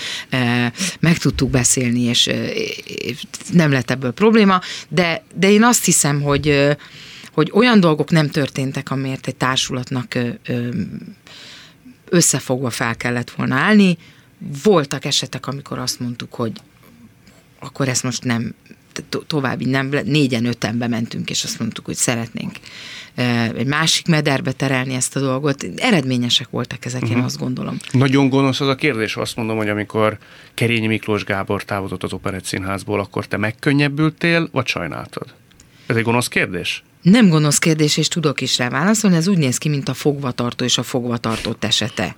meg tudtuk beszélni, és nem lett ebből probléma, de, de én azt hiszem, hogy, hogy olyan dolgok nem történtek, amiért egy társulatnak összefogva fel kellett volna állni. Voltak esetek, amikor azt mondtuk, hogy akkor ezt most nem, to- további nem, négyen, öten bementünk, és azt mondtuk, hogy szeretnénk egy másik mederbe terelni ezt a dolgot. Eredményesek voltak ezek, uh-huh. én mhm. azt gondolom. Nagyon gonosz az a kérdés, azt mondom, hogy amikor Kerényi Miklós Gábor távozott az Operett Színházból, akkor te megkönnyebbültél, vagy sajnáltad? Ez egy gonosz kérdés? Nem gonosz kérdés, és tudok is rá válaszolni, ez úgy néz ki, mint a fogvatartó és a fogvatartott esete.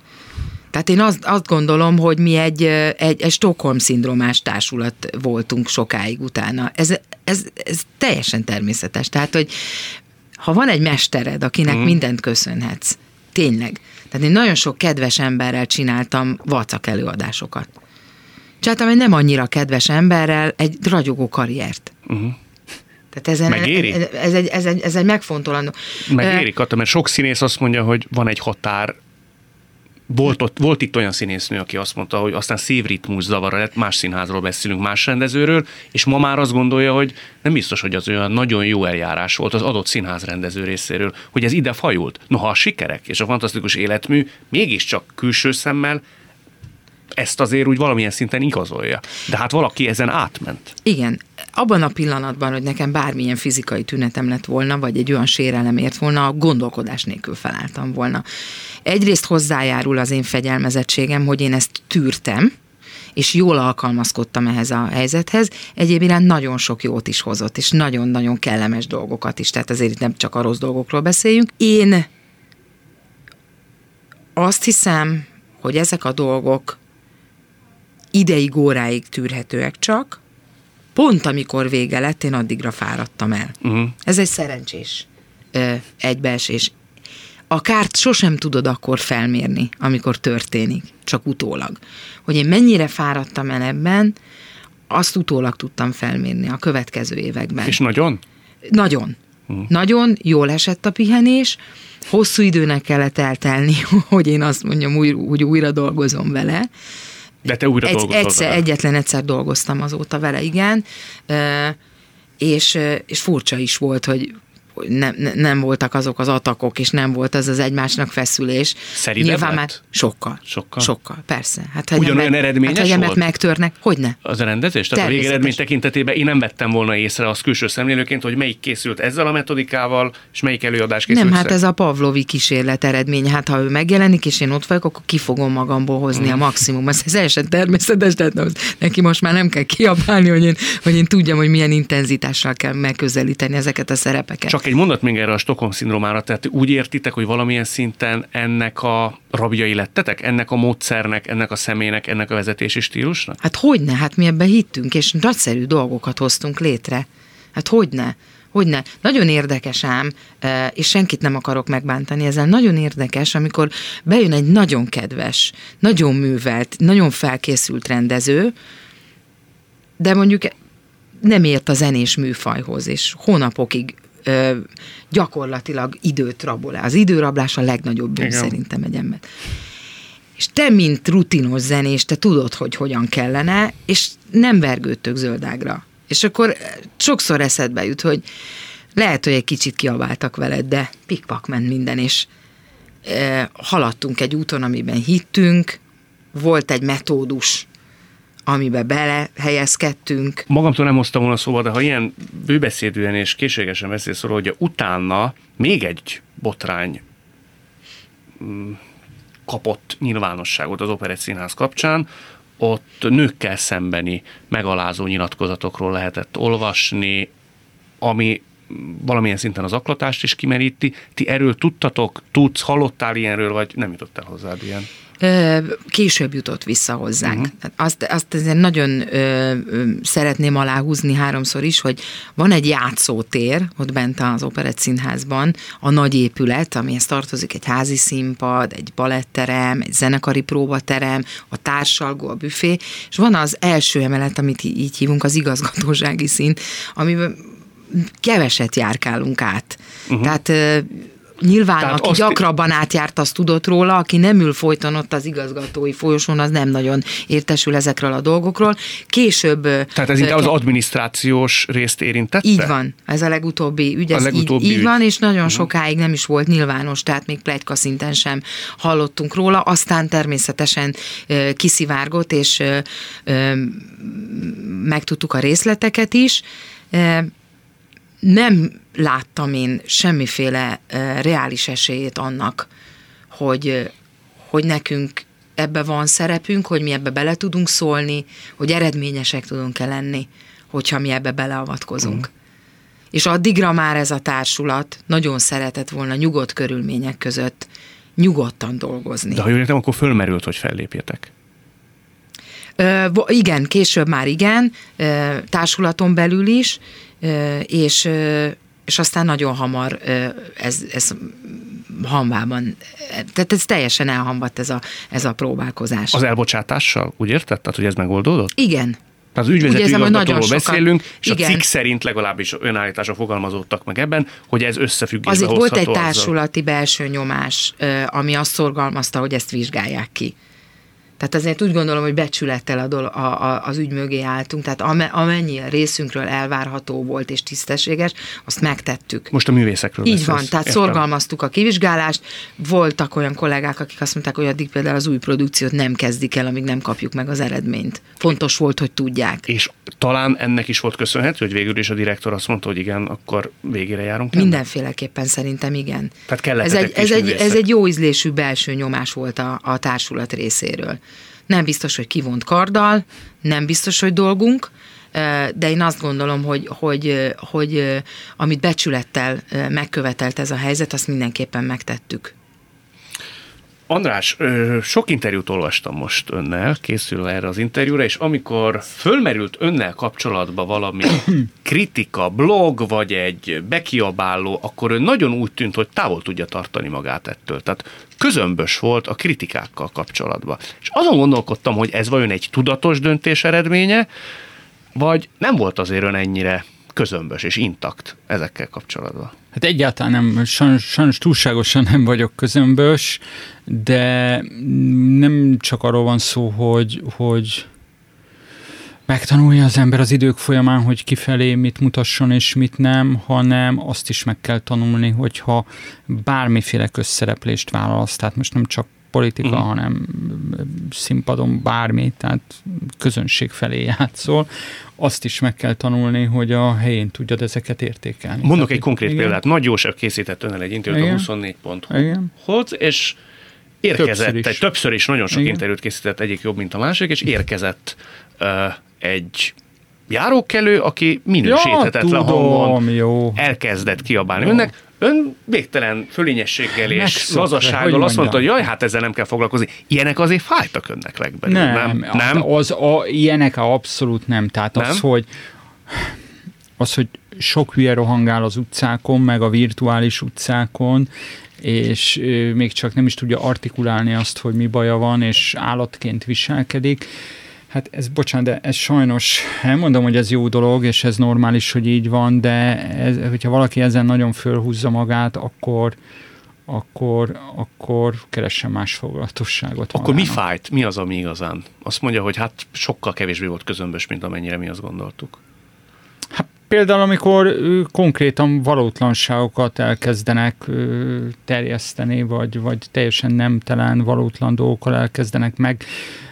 Tehát én azt, azt gondolom, hogy mi egy, egy, egy Stockholm-szindrómás társulat voltunk sokáig utána. Ez, ez, ez teljesen természetes. Tehát, hogy ha van egy mestered, akinek mm. mindent köszönhetsz, tényleg, tehát én nagyon sok kedves emberrel csináltam vacak előadásokat. Csináltam egy nem annyira kedves emberrel egy ragyogó karriert. Uh-huh. Tehát ezen, Megéri? Ez, egy, ez, egy, ez egy megfontolandó. Megéri, Kata, mert sok színész azt mondja, hogy van egy határ, volt, ott, volt itt olyan színésznő, aki azt mondta, hogy aztán szívritmus zavara lett, más színházról beszélünk, más rendezőről, és ma már azt gondolja, hogy nem biztos, hogy az olyan nagyon jó eljárás volt az adott színház rendező részéről, hogy ez ide fajult. Noha a sikerek és a fantasztikus életmű mégiscsak külső szemmel ezt azért úgy valamilyen szinten igazolja. De hát valaki ezen átment. Igen. Abban a pillanatban, hogy nekem bármilyen fizikai tünetem lett volna, vagy egy olyan sérelem ért volna, a gondolkodás nélkül felálltam volna. Egyrészt hozzájárul az én fegyelmezettségem, hogy én ezt tűrtem, és jól alkalmazkodtam ehhez a helyzethez. Egyéb iránt nagyon sok jót is hozott, és nagyon-nagyon kellemes dolgokat is, tehát azért itt nem csak a rossz dolgokról beszéljünk. Én azt hiszem, hogy ezek a dolgok ideig, óráig tűrhetőek csak, pont amikor vége lett, én addigra fáradtam el. Uh-huh. Ez egy szerencsés egybeesés. A kárt sosem tudod akkor felmérni, amikor történik, csak utólag. Hogy én mennyire fáradtam el ebben, azt utólag tudtam felmérni a következő években. És nagyon? Nagyon. Uh-huh. Nagyon jól esett a pihenés, hosszú időnek kellett eltelni, hogy én azt mondjam, úgy, úgy újra dolgozom vele, de te újra Egy, egyszer, vele. Egyetlen egyszer dolgoztam azóta vele, igen. És, és furcsa is volt, hogy nem, nem voltak azok az atakok, és nem volt az az egymásnak feszülés. Szeridebb Nyilván lett? már sokkal, sokkal. Sokkal, persze. Hát, hogy Ugyanolyan emet, eredményes hát, volt? megtörnek, hogy ne? Az a rendezés? Tehát a végeredmény tekintetében én nem vettem volna észre az külső szemlélőként, hogy melyik készült ezzel a metodikával, és melyik előadás készült. Nem, hát ez a Pavlovi kísérlet eredmény. Hát ha ő megjelenik, és én ott vagyok, akkor ki fogom magamból hozni mm. a maximum. Ez teljesen természetes, tehát neki most már nem kell kiabálni, hogy én, hogy én tudjam, hogy milyen intenzitással kell megközelíteni ezeket a szerepeket. Csak egy mondat még erre a Stockholm szindrómára, tehát úgy értitek, hogy valamilyen szinten ennek a rabjai lettetek? Ennek a módszernek, ennek a személynek, ennek a vezetési stílusnak? Hát hogyne, hát mi ebben hittünk, és nagyszerű dolgokat hoztunk létre. Hát hogyne. Hogyne. Nagyon érdekes ám, e, és senkit nem akarok megbántani ezzel, nagyon érdekes, amikor bejön egy nagyon kedves, nagyon művelt, nagyon felkészült rendező, de mondjuk nem ért a zenés műfajhoz, és hónapokig ö, gyakorlatilag időt rabol Az időrablás a legnagyobb bűn szerintem egy ember. És te, mint rutinos zenés, te tudod, hogy hogyan kellene, és nem vergődtök zöldágra. És akkor sokszor eszedbe jut, hogy lehet, hogy egy kicsit kiabáltak veled, de pikpak ment minden, és e, haladtunk egy úton, amiben hittünk, volt egy metódus, amibe belehelyezkedtünk. Magamtól nem hoztam volna szóba, de ha ilyen bőbeszédűen és készségesen beszélsz róla, hogy utána még egy botrány mm, kapott nyilvánosságot az Operett Színház kapcsán, ott nőkkel szembeni megalázó nyilatkozatokról lehetett olvasni, ami valamilyen szinten az aklatást is kimeríti. Ti erről tudtatok, tudsz, hallottál ilyenről, vagy nem jutottál hozzád ilyen? később jutott vissza hozzánk. Uh-huh. Azt, azt azért nagyon ö, ö, szeretném aláhúzni háromszor is, hogy van egy játszótér ott bent az Operett Színházban, a nagy épület, amihez tartozik egy házi színpad, egy baletterem, egy zenekari próbaterem, a társalgó, a büfé, és van az első emelet, amit így hívunk, az igazgatósági szint, amiben keveset járkálunk át. Uh-huh. Tehát Nyilván, Tehát aki azt... gyakrabban átjárt, az tudott róla, aki nem ül folyton ott az igazgatói folyosón, az nem nagyon értesül ezekről a dolgokról. Később... Tehát ez inkább az adminisztrációs részt érintette? Így van, ez a legutóbbi ügy, ez a legutóbbi így, ügy. így van, és nagyon uh-huh. sokáig nem is volt nyilvános, tehát még plegyka szinten sem hallottunk róla, aztán természetesen kiszivárgott, és megtudtuk a részleteket is nem láttam én semmiféle reális esélyét annak, hogy, hogy nekünk ebbe van szerepünk, hogy mi ebbe bele tudunk szólni, hogy eredményesek tudunk-e lenni, hogyha mi ebbe beleavatkozunk. Mm. És addigra már ez a társulat nagyon szeretett volna nyugodt körülmények között nyugodtan dolgozni. De ha jól értem, akkor fölmerült, hogy fellépjetek. Ö, igen, később már igen, ö, társulaton belül is, és, és aztán nagyon hamar ez, ez hamvában, tehát ez teljesen elhamvadt ez a, ez a próbálkozás. Az elbocsátással, úgy érted? Tehát, hogy ez megoldódott? Igen. Tehát az ügyvezető igazgatóról beszélünk, és igen. a cikk szerint legalábbis önállításra fogalmazódtak meg ebben, hogy ez összefüggésbe Azért volt egy társulati azzal. belső nyomás, ami azt szorgalmazta, hogy ezt vizsgálják ki. Tehát azért úgy gondolom, hogy becsülettel a, a, a, az ügy mögé álltunk, tehát amennyi a részünkről elvárható volt és tisztességes, azt megtettük. Most a művészekről Így van, tehát Értem. szorgalmaztuk a kivizsgálást, voltak olyan kollégák, akik azt mondták, hogy addig például az új produkciót nem kezdik el, amíg nem kapjuk meg az eredményt. Fontos volt, hogy tudják. És talán ennek is volt köszönhető, hogy végül is a direktor azt mondta, hogy igen, akkor végére járunk. Ennek? Mindenféleképpen szerintem igen. Tehát ez egy, ez, egy, ez egy jó ízlésű belső nyomás volt a, a társulat részéről. Nem biztos, hogy kivont karddal, nem biztos, hogy dolgunk, de én azt gondolom, hogy, hogy, hogy amit becsülettel megkövetelt ez a helyzet, azt mindenképpen megtettük. András, sok interjút olvastam most önnel, készülve erre az interjúra, és amikor fölmerült önnel kapcsolatba valami kritika, blog, vagy egy bekiabáló, akkor ön nagyon úgy tűnt, hogy távol tudja tartani magát ettől. Tehát közömbös volt a kritikákkal kapcsolatban. És azon gondolkodtam, hogy ez vajon egy tudatos döntés eredménye, vagy nem volt azért ön ennyire közömbös és intakt ezekkel kapcsolatban? Hát egyáltalán nem, sajnos, sajnos túlságosan nem vagyok közömbös, de nem csak arról van szó, hogy, hogy megtanulja az ember az idők folyamán, hogy kifelé mit mutasson és mit nem, hanem azt is meg kell tanulni, hogyha bármiféle közszereplést válasz, tehát most nem csak politika, uh-huh. hanem színpadon bármi, tehát közönség felé játszol, azt is meg kell tanulni, hogy a helyén tudjad ezeket értékelni. Mondok tehát, egy konkrét igen. példát. Nagy József készített önnel egy interjút a 24 ponthoz, és érkezett, többször is. Egy, többször is nagyon sok igen. interjút készített, egyik jobb, mint a másik, és érkezett uh, egy járókelő, aki minősíthetetlen ja, tudom, hangon jó. elkezdett kiabálni. Jó. Önnek ön végtelen fölényességgel és lazasággal azt mondta, hogy jaj, hát ezzel nem kell foglalkozni. Ilyenek azért fájtak önnek legbelül, nem? Nem, nem? Az, a, ilyenek abszolút nem. Tehát nem? az, hogy az, hogy sok hülye rohangál az utcákon, meg a virtuális utcákon, és még csak nem is tudja artikulálni azt, hogy mi baja van, és állatként viselkedik, Hát ez, bocsánat, de ez sajnos, elmondom, hogy ez jó dolog, és ez normális, hogy így van, de ez, hogyha valaki ezen nagyon fölhúzza magát, akkor, akkor, akkor keressen más foglalatosságot. Akkor magának. mi fájt? Mi az, ami igazán? Azt mondja, hogy hát sokkal kevésbé volt közömbös, mint amennyire mi azt gondoltuk. Hát például, amikor konkrétan valótlanságokat elkezdenek terjeszteni, vagy, vagy teljesen nemtelen valótlan dolgokkal elkezdenek meg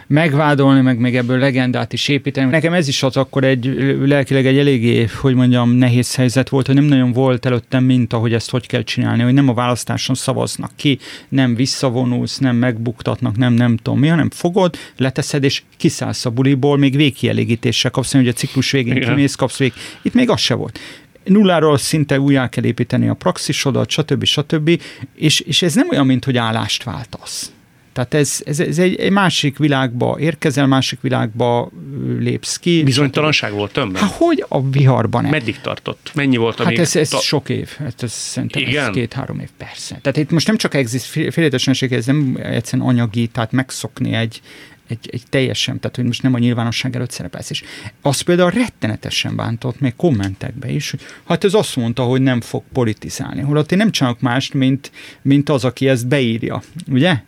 megvádolni, meg még ebből legendát is építeni. Nekem ez is az akkor egy lelkileg egy eléggé, hogy mondjam, nehéz helyzet volt, hogy nem nagyon volt előttem mint hogy ezt hogy kell csinálni, hogy nem a választáson szavaznak ki, nem visszavonulsz, nem megbuktatnak, nem nem tudom mi, hanem fogod, leteszed, és kiszállsz a buliból, még végkielégítéssel kapsz, hogy a ciklus végén Igen. kimész, kapsz vég. Itt még az se volt nulláról szinte újjá kell építeni a praxisodat, stb. stb. És, és ez nem olyan, mint hogy állást váltasz. Tehát ez, ez, ez egy, egy másik világba érkezel, másik világba lépsz ki. Bizonytalanság volt többen? Hát hogy a viharban? Meddig tartott? Mennyi volt a Hát ez, ez ta... sok év. Hát ez szerintem Igen? Ez két-három év, persze. Tehát itt most nem csak exist, félretesenség, ez nem egyszerűen anyagi, tehát megszokni egy, egy, egy teljesen, tehát hogy most nem a nyilvánosság előtt szerepelsz. És az például rettenetesen bántott még kommentekbe is, hogy hát ez azt mondta, hogy nem fog politizálni. Holott én nem csinálok mást, mint, mint az, aki ezt beírja. Ugye?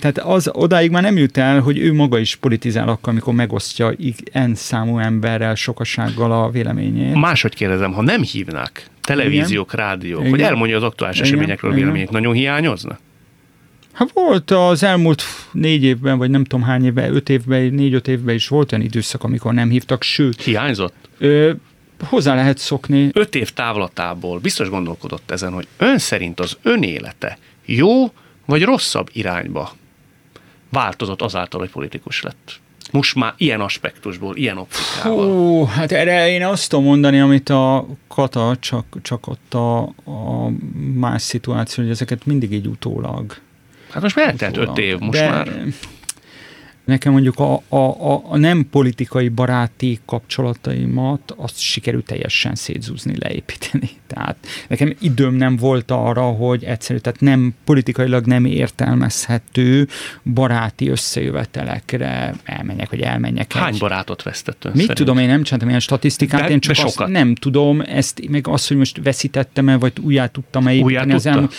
Tehát az odáig már nem jut el, hogy ő maga is politizál akkor, amikor megosztja n számú emberrel, sokasággal a véleményét. Máshogy kérdezem, ha nem hívnak televíziók, Igen. rádiók, Igen. hogy elmondja az aktuális Igen. eseményekről Igen. véleményét, nagyon hiányozna? Hát volt az elmúlt négy évben, vagy nem tudom hány évben, öt évben, négy-öt évben is volt olyan időszak, amikor nem hívtak, sőt. Hiányzott? Ö, hozzá lehet szokni. Öt év távlatából biztos gondolkodott ezen, hogy ön szerint az ön élete jó vagy rosszabb irányba változott azáltal, hogy politikus lett? Most már ilyen aspektusból, ilyen optikával. Hú, hát erre én azt tudom mondani, amit a Kata, csak, csak ott a, a más szituáció, hogy ezeket mindig így utólag. Hát most már eltelt öt év, most De, már. Nekem mondjuk a, a, a, a nem politikai baráti kapcsolataimat azt sikerült teljesen szétzúzni, leépíteni. Tehát nekem időm nem volt arra, hogy egyszerű, tehát nem politikailag nem értelmezhető baráti összejövetelekre elmenjek, vagy elmenjek. Hány egy... barátot vesztett ön Mit szerint? tudom, én nem csináltam ilyen statisztikát, de, én csak azt nem tudom, ezt meg azt, hogy most veszítettem-e, vagy újjá tudtam-e építeni. Ezen,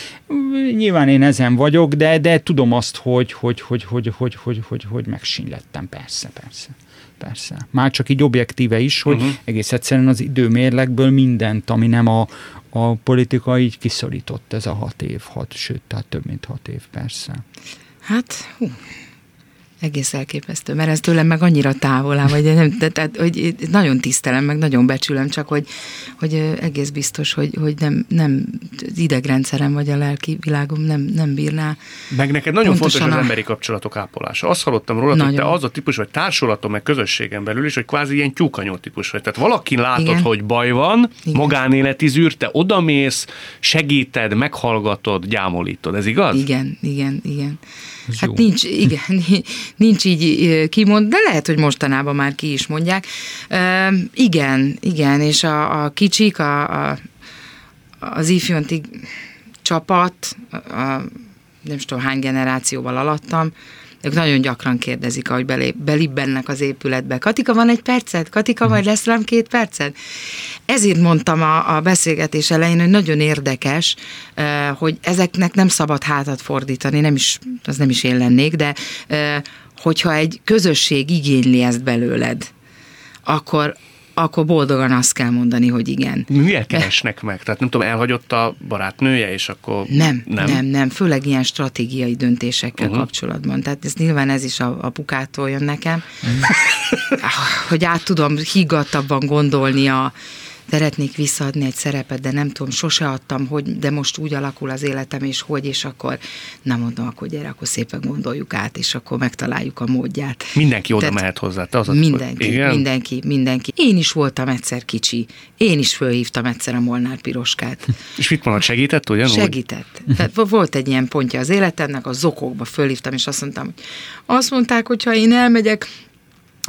nyilván én ezen vagyok, de, de tudom azt, hogy, hogy, hogy, hogy, hogy, hogy, hogy, hogy megsínlettem, persze, persze. Persze. Már csak így objektíve is, hogy uh-huh. egész egyszerűen az időmérlekből mindent, ami nem a, a politika így kiszorított ez a hat év, hat, sőt, tehát több mint hat év, persze. Hát, hú, egész elképesztő, mert ez tőlem meg annyira távol áll, vagy nem, de, tehát, hogy nagyon tisztelem, meg nagyon becsülöm, csak hogy, hogy egész biztos, hogy, hogy nem, nem az idegrendszerem vagy a lelki világom nem, nem bírná. Meg neked nagyon fontos az a... emberi kapcsolatok ápolása. Azt hallottam róla, hogy te az a típus vagy társulatom, meg közösségen belül is, hogy kvázi ilyen tyúkanyó típus vagy. Tehát valaki látod, Igen. hogy baj van, Igen. magánéleti zűr, te odamész, segíted, meghallgatod, gyámolítod. Ez igaz? Igen, igen, igen. Ez hát jó. nincs, igen, nincs így kimond, de lehet, hogy mostanában már ki is mondják. Uh, igen, igen, és a, a kicsik, a, a, az ifjonti csapat, a, nem tudom hány generációval alattam, ők nagyon gyakran kérdezik, ahogy belép, belibbennek az épületbe. Katika, van egy percet? Katika, majd lesz rám két percet? Ezért mondtam a, a beszélgetés elején, hogy nagyon érdekes, hogy ezeknek nem szabad hátat fordítani, nem is, az nem is én lennék, de hogyha egy közösség igényli ezt belőled, akkor, akkor boldogan azt kell mondani, hogy igen. Miért keresnek meg? Tehát nem tudom, elhagyott a barátnője, és akkor... Nem, nem, nem, nem főleg ilyen stratégiai döntésekkel uh-huh. kapcsolatban. Tehát ez nyilván ez is a, a pukától jön nekem, uh-huh. hogy át tudom higgadtabban gondolni a, szeretnék visszaadni egy szerepet, de nem tudom, sose adtam, hogy, de most úgy alakul az életem, és hogy, és akkor nem mondom, akkor gyere, akkor szépen gondoljuk át, és akkor megtaláljuk a módját. Mindenki oda Tehát mehet hozzá. Te az mindenki, igen? mindenki, mindenki. Én is voltam egyszer kicsi, én is fölhívtam egyszer a Molnár Piroskát. És mit mondod, segített ugyanúgy? Segített. Tehát volt egy ilyen pontja az életemnek, a zokokba fölhívtam, és azt mondtam, hogy azt mondták, hogy ha én elmegyek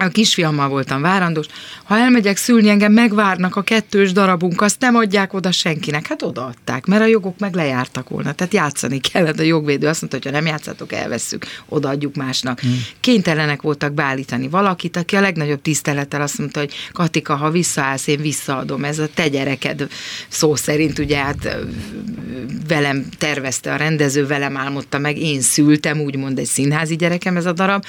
a kisfiammal voltam várandós, ha elmegyek szülni, engem megvárnak a kettős darabunk, azt nem adják oda senkinek. Hát odaadták, mert a jogok meg lejártak volna. Tehát játszani kellett a jogvédő. Azt mondta, hogy ha nem játszatok, elveszük, odaadjuk másnak. Hmm. Kénytelenek voltak beállítani valakit, aki a legnagyobb tisztelettel azt mondta, hogy Katika, ha visszaállsz, én visszaadom. Ez a te gyereked szó szerint, ugye hát velem tervezte a rendező, velem álmodta meg, én szültem, úgymond egy színházi gyerekem ez a darab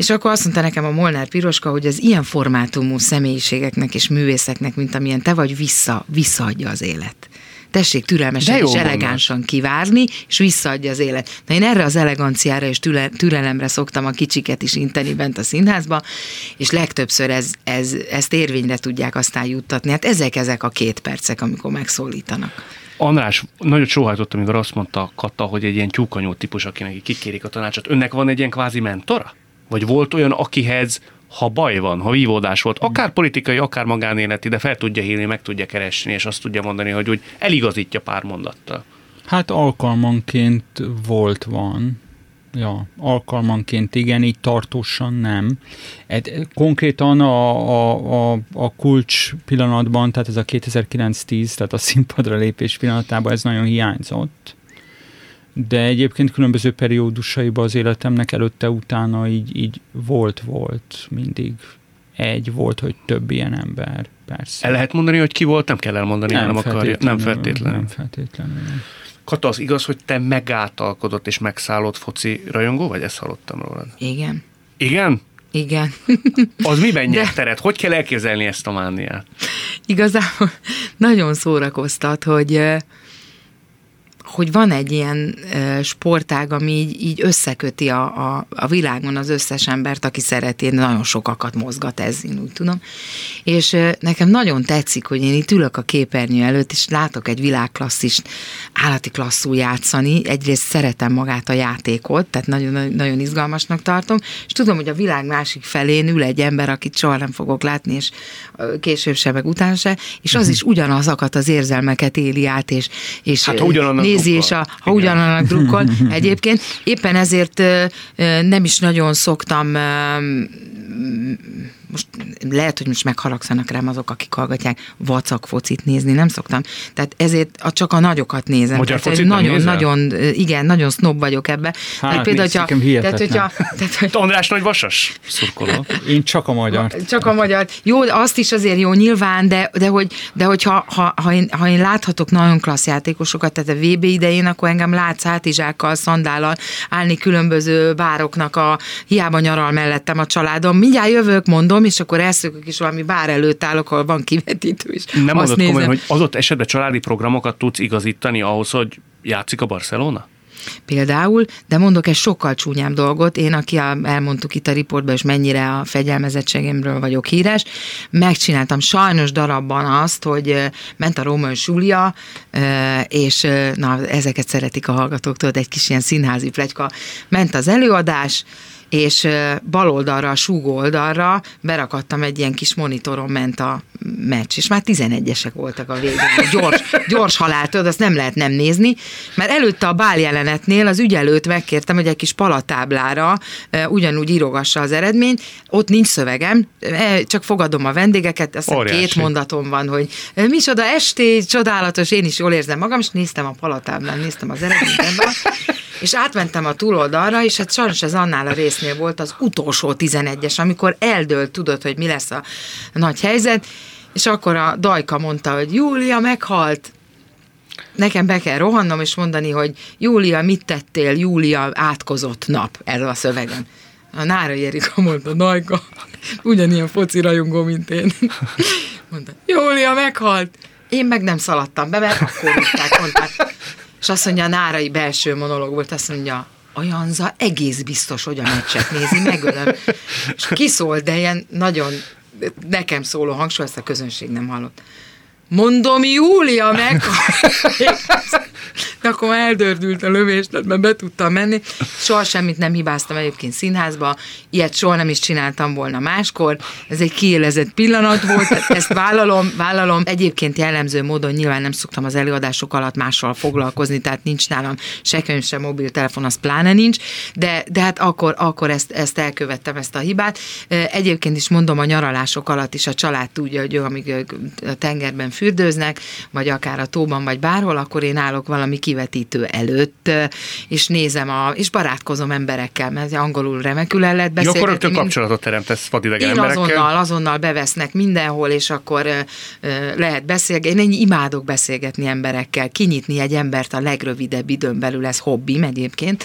és akkor azt mondta nekem a Molnár Piroska, hogy az ilyen formátumú személyiségeknek és művészeknek, mint amilyen te vagy, vissza, visszaadja az élet. tessék türelmesen és elegánsan kivárni, és visszaadja az élet. Na én erre az eleganciára és türelemre szoktam a kicsiket is inteni bent a színházba, és legtöbbször ez, ez, ezt érvényre tudják aztán juttatni. Hát ezek ezek a két percek, amikor megszólítanak. András nagyon sóhajtott, amikor azt mondta Kata, hogy egy ilyen tyúkanyó típus, akinek kikérik a tanácsot. Önnek van egy ilyen kvázi mentora? Vagy volt olyan, akihez ha baj van, ha vívódás volt, akár politikai, akár magánéleti, de fel tudja hívni, meg tudja keresni, és azt tudja mondani, hogy úgy eligazítja pár mondattal. Hát alkalmanként volt, van. Ja, alkalmanként igen, így tartósan nem. Ed, konkrétan a, a, a, a kulcs pillanatban, tehát ez a 2009-10, tehát a színpadra lépés pillanatában ez nagyon hiányzott de egyébként különböző periódusaiban az életemnek előtte-utána így, így volt-volt mindig egy, volt, hogy több ilyen ember, persze. El lehet mondani, hogy ki volt? Nem kell elmondani, nem, nem akarja. Nem feltétlenül. Nem feltétlenül. Kata, az igaz, hogy te megáltalkodott és megszállott foci rajongó, vagy ezt hallottam rólad? Igen. Igen? Igen. Az miben nyert teret? Hogy kell elképzelni ezt a mániát? Igazából nagyon szórakoztat, hogy hogy van egy ilyen sportág, ami így, így összeköti a, a, a világon az összes embert, aki szereti, nagyon sokakat mozgat ez, én úgy tudom. És nekem nagyon tetszik, hogy én itt ülök a képernyő előtt, és látok egy világklasszist állati klasszul játszani. Egyrészt szeretem magát a játékot, tehát nagyon, nagyon izgalmasnak tartom, és tudom, hogy a világ másik felén ül egy ember, akit soha nem fogok látni, és később se, meg utána se, és az mhm. is ugyanazokat az érzelmeket éli át, és, és hát, nézi, és a, ha ugyanannak drukkol. Egyébként éppen ezért nem is nagyon szoktam most lehet, hogy most megharagszanak rám azok, akik hallgatják, vacak focit nézni, nem szoktam. Tehát ezért a, csak a nagyokat nézem. Magyar tehát, nagyon, nézel? nagyon, igen, nagyon snob vagyok ebbe. Hát, tehát például, hogyha, tehát, hogyha, tehát, hogy, András nagy vasas szurkoló. Én csak a magyar. Csak a magyar. Jó, azt is azért jó nyilván, de, de hogy, de hogy ha, ha, ha, én, ha én láthatok nagyon klassz játékosokat, tehát a VB idején, akkor engem látsz hátizsákkal, szandállal állni különböző bároknak a hiába nyaral mellettem a családom. Mindjárt jövök, mondom, és akkor elszökök is valami bár előtt állok, ahol van kivetítő is. Nem mondod komolyan, hogy az ott esetben családi programokat tudsz igazítani ahhoz, hogy játszik a Barcelona? Például, de mondok egy sokkal csúnyább dolgot, én, aki a, elmondtuk itt a riportban, és mennyire a fegyelmezettségemről vagyok híres, megcsináltam sajnos darabban azt, hogy ment a Róma és Júlia, és na, ezeket szeretik a hallgatók, tudod, egy kis ilyen színházi plegyka, ment az előadás, és bal oldalra, a súgó oldalra berakadtam egy ilyen kis monitoron ment a meccs, és már 11-esek voltak a végén. Gyors, gyors halál, tudod, azt nem lehet nem nézni, mert előtte a bál jelenetnél az ügyelőt megkértem, hogy egy kis palatáblára ugyanúgy írogassa az eredményt, ott nincs szövegem, csak fogadom a vendégeket, azt két mondatom van, hogy micsoda esté, csodálatos, én is jól érzem magam, és néztem a palatáblán, néztem az eredményt és átmentem a túloldalra, és hát sajnos ez annál a résznél volt az utolsó 11-es, amikor eldőlt, tudod, hogy mi lesz a nagy helyzet, és akkor a Dajka mondta, hogy Júlia meghalt, nekem be kell rohannom, és mondani, hogy Júlia, mit tettél, Júlia átkozott nap erről a szövegen. A Nára Jerika mondta, Dajka, ugyanilyen foci rajongó, mint én. Mondta, Júlia meghalt. Én meg nem szaladtam be, mert akkor mondták, mondták. És azt mondja, a Nárai belső monológ volt, azt mondja, a Janza egész biztos, hogy a meccset nézi, megölöm. És kiszólt, de ilyen nagyon nekem szóló hangsúly, ezt a közönség nem hallott. Mondom, Júlia meg! De akkor eldördült a lövés, mert be tudtam menni. Soha semmit nem hibáztam egyébként színházba, ilyet soha nem is csináltam volna máskor. Ez egy kiélezett pillanat volt, ezt vállalom, vállalom. Egyébként jellemző módon nyilván nem szoktam az előadások alatt mással foglalkozni, tehát nincs nálam se könyv, se mobiltelefon, az pláne nincs, de, de hát akkor, akkor ezt, ezt elkövettem, ezt a hibát. Egyébként is mondom, a nyaralások alatt is a család tudja, hogy amíg a tengerben fürdőznek, vagy akár a tóban, vagy bárhol, akkor én állok valami kivetítő előtt, és nézem, a, és barátkozom emberekkel, mert angolul remekül el lehet beszélni. Jó, akkor rögtön kapcsolatot teremtesz vadidegen emberekkel. azonnal, azonnal bevesznek mindenhol, és akkor lehet beszélgetni. Én imádok beszélgetni emberekkel, kinyitni egy embert a legrövidebb időn belül, ez hobbim egyébként,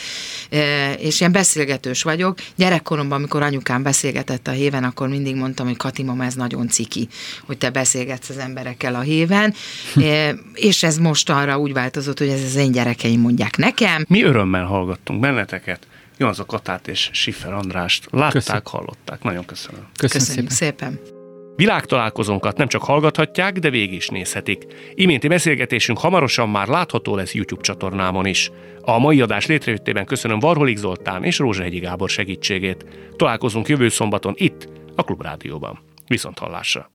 és ilyen beszélgetős vagyok. Gyerekkoromban, amikor anyukám beszélgetett a héven, akkor mindig mondtam, hogy Kati, mama, ez nagyon ciki, hogy te beszélgetsz az emberekkel a héven, Ö, és ez most arra úgy változott, hogy ez az én gyerekeim mondják nekem. Mi örömmel hallgattunk benneteket. Jonza Katát és Siffer Andrást látták, Köszönöm. hallották. Nagyon köszönöm. Köszönöm Köszönjük szépen. szépen. Világtalálkozónkat nem csak hallgathatják, de végig is nézhetik. Iménti beszélgetésünk hamarosan már látható lesz YouTube csatornámon is. A mai adás létrejöttében köszönöm Varholik Zoltán és Rózsahegyi Gábor segítségét. Találkozunk jövő szombaton itt, a Klubrádióban. Viszont hallásra!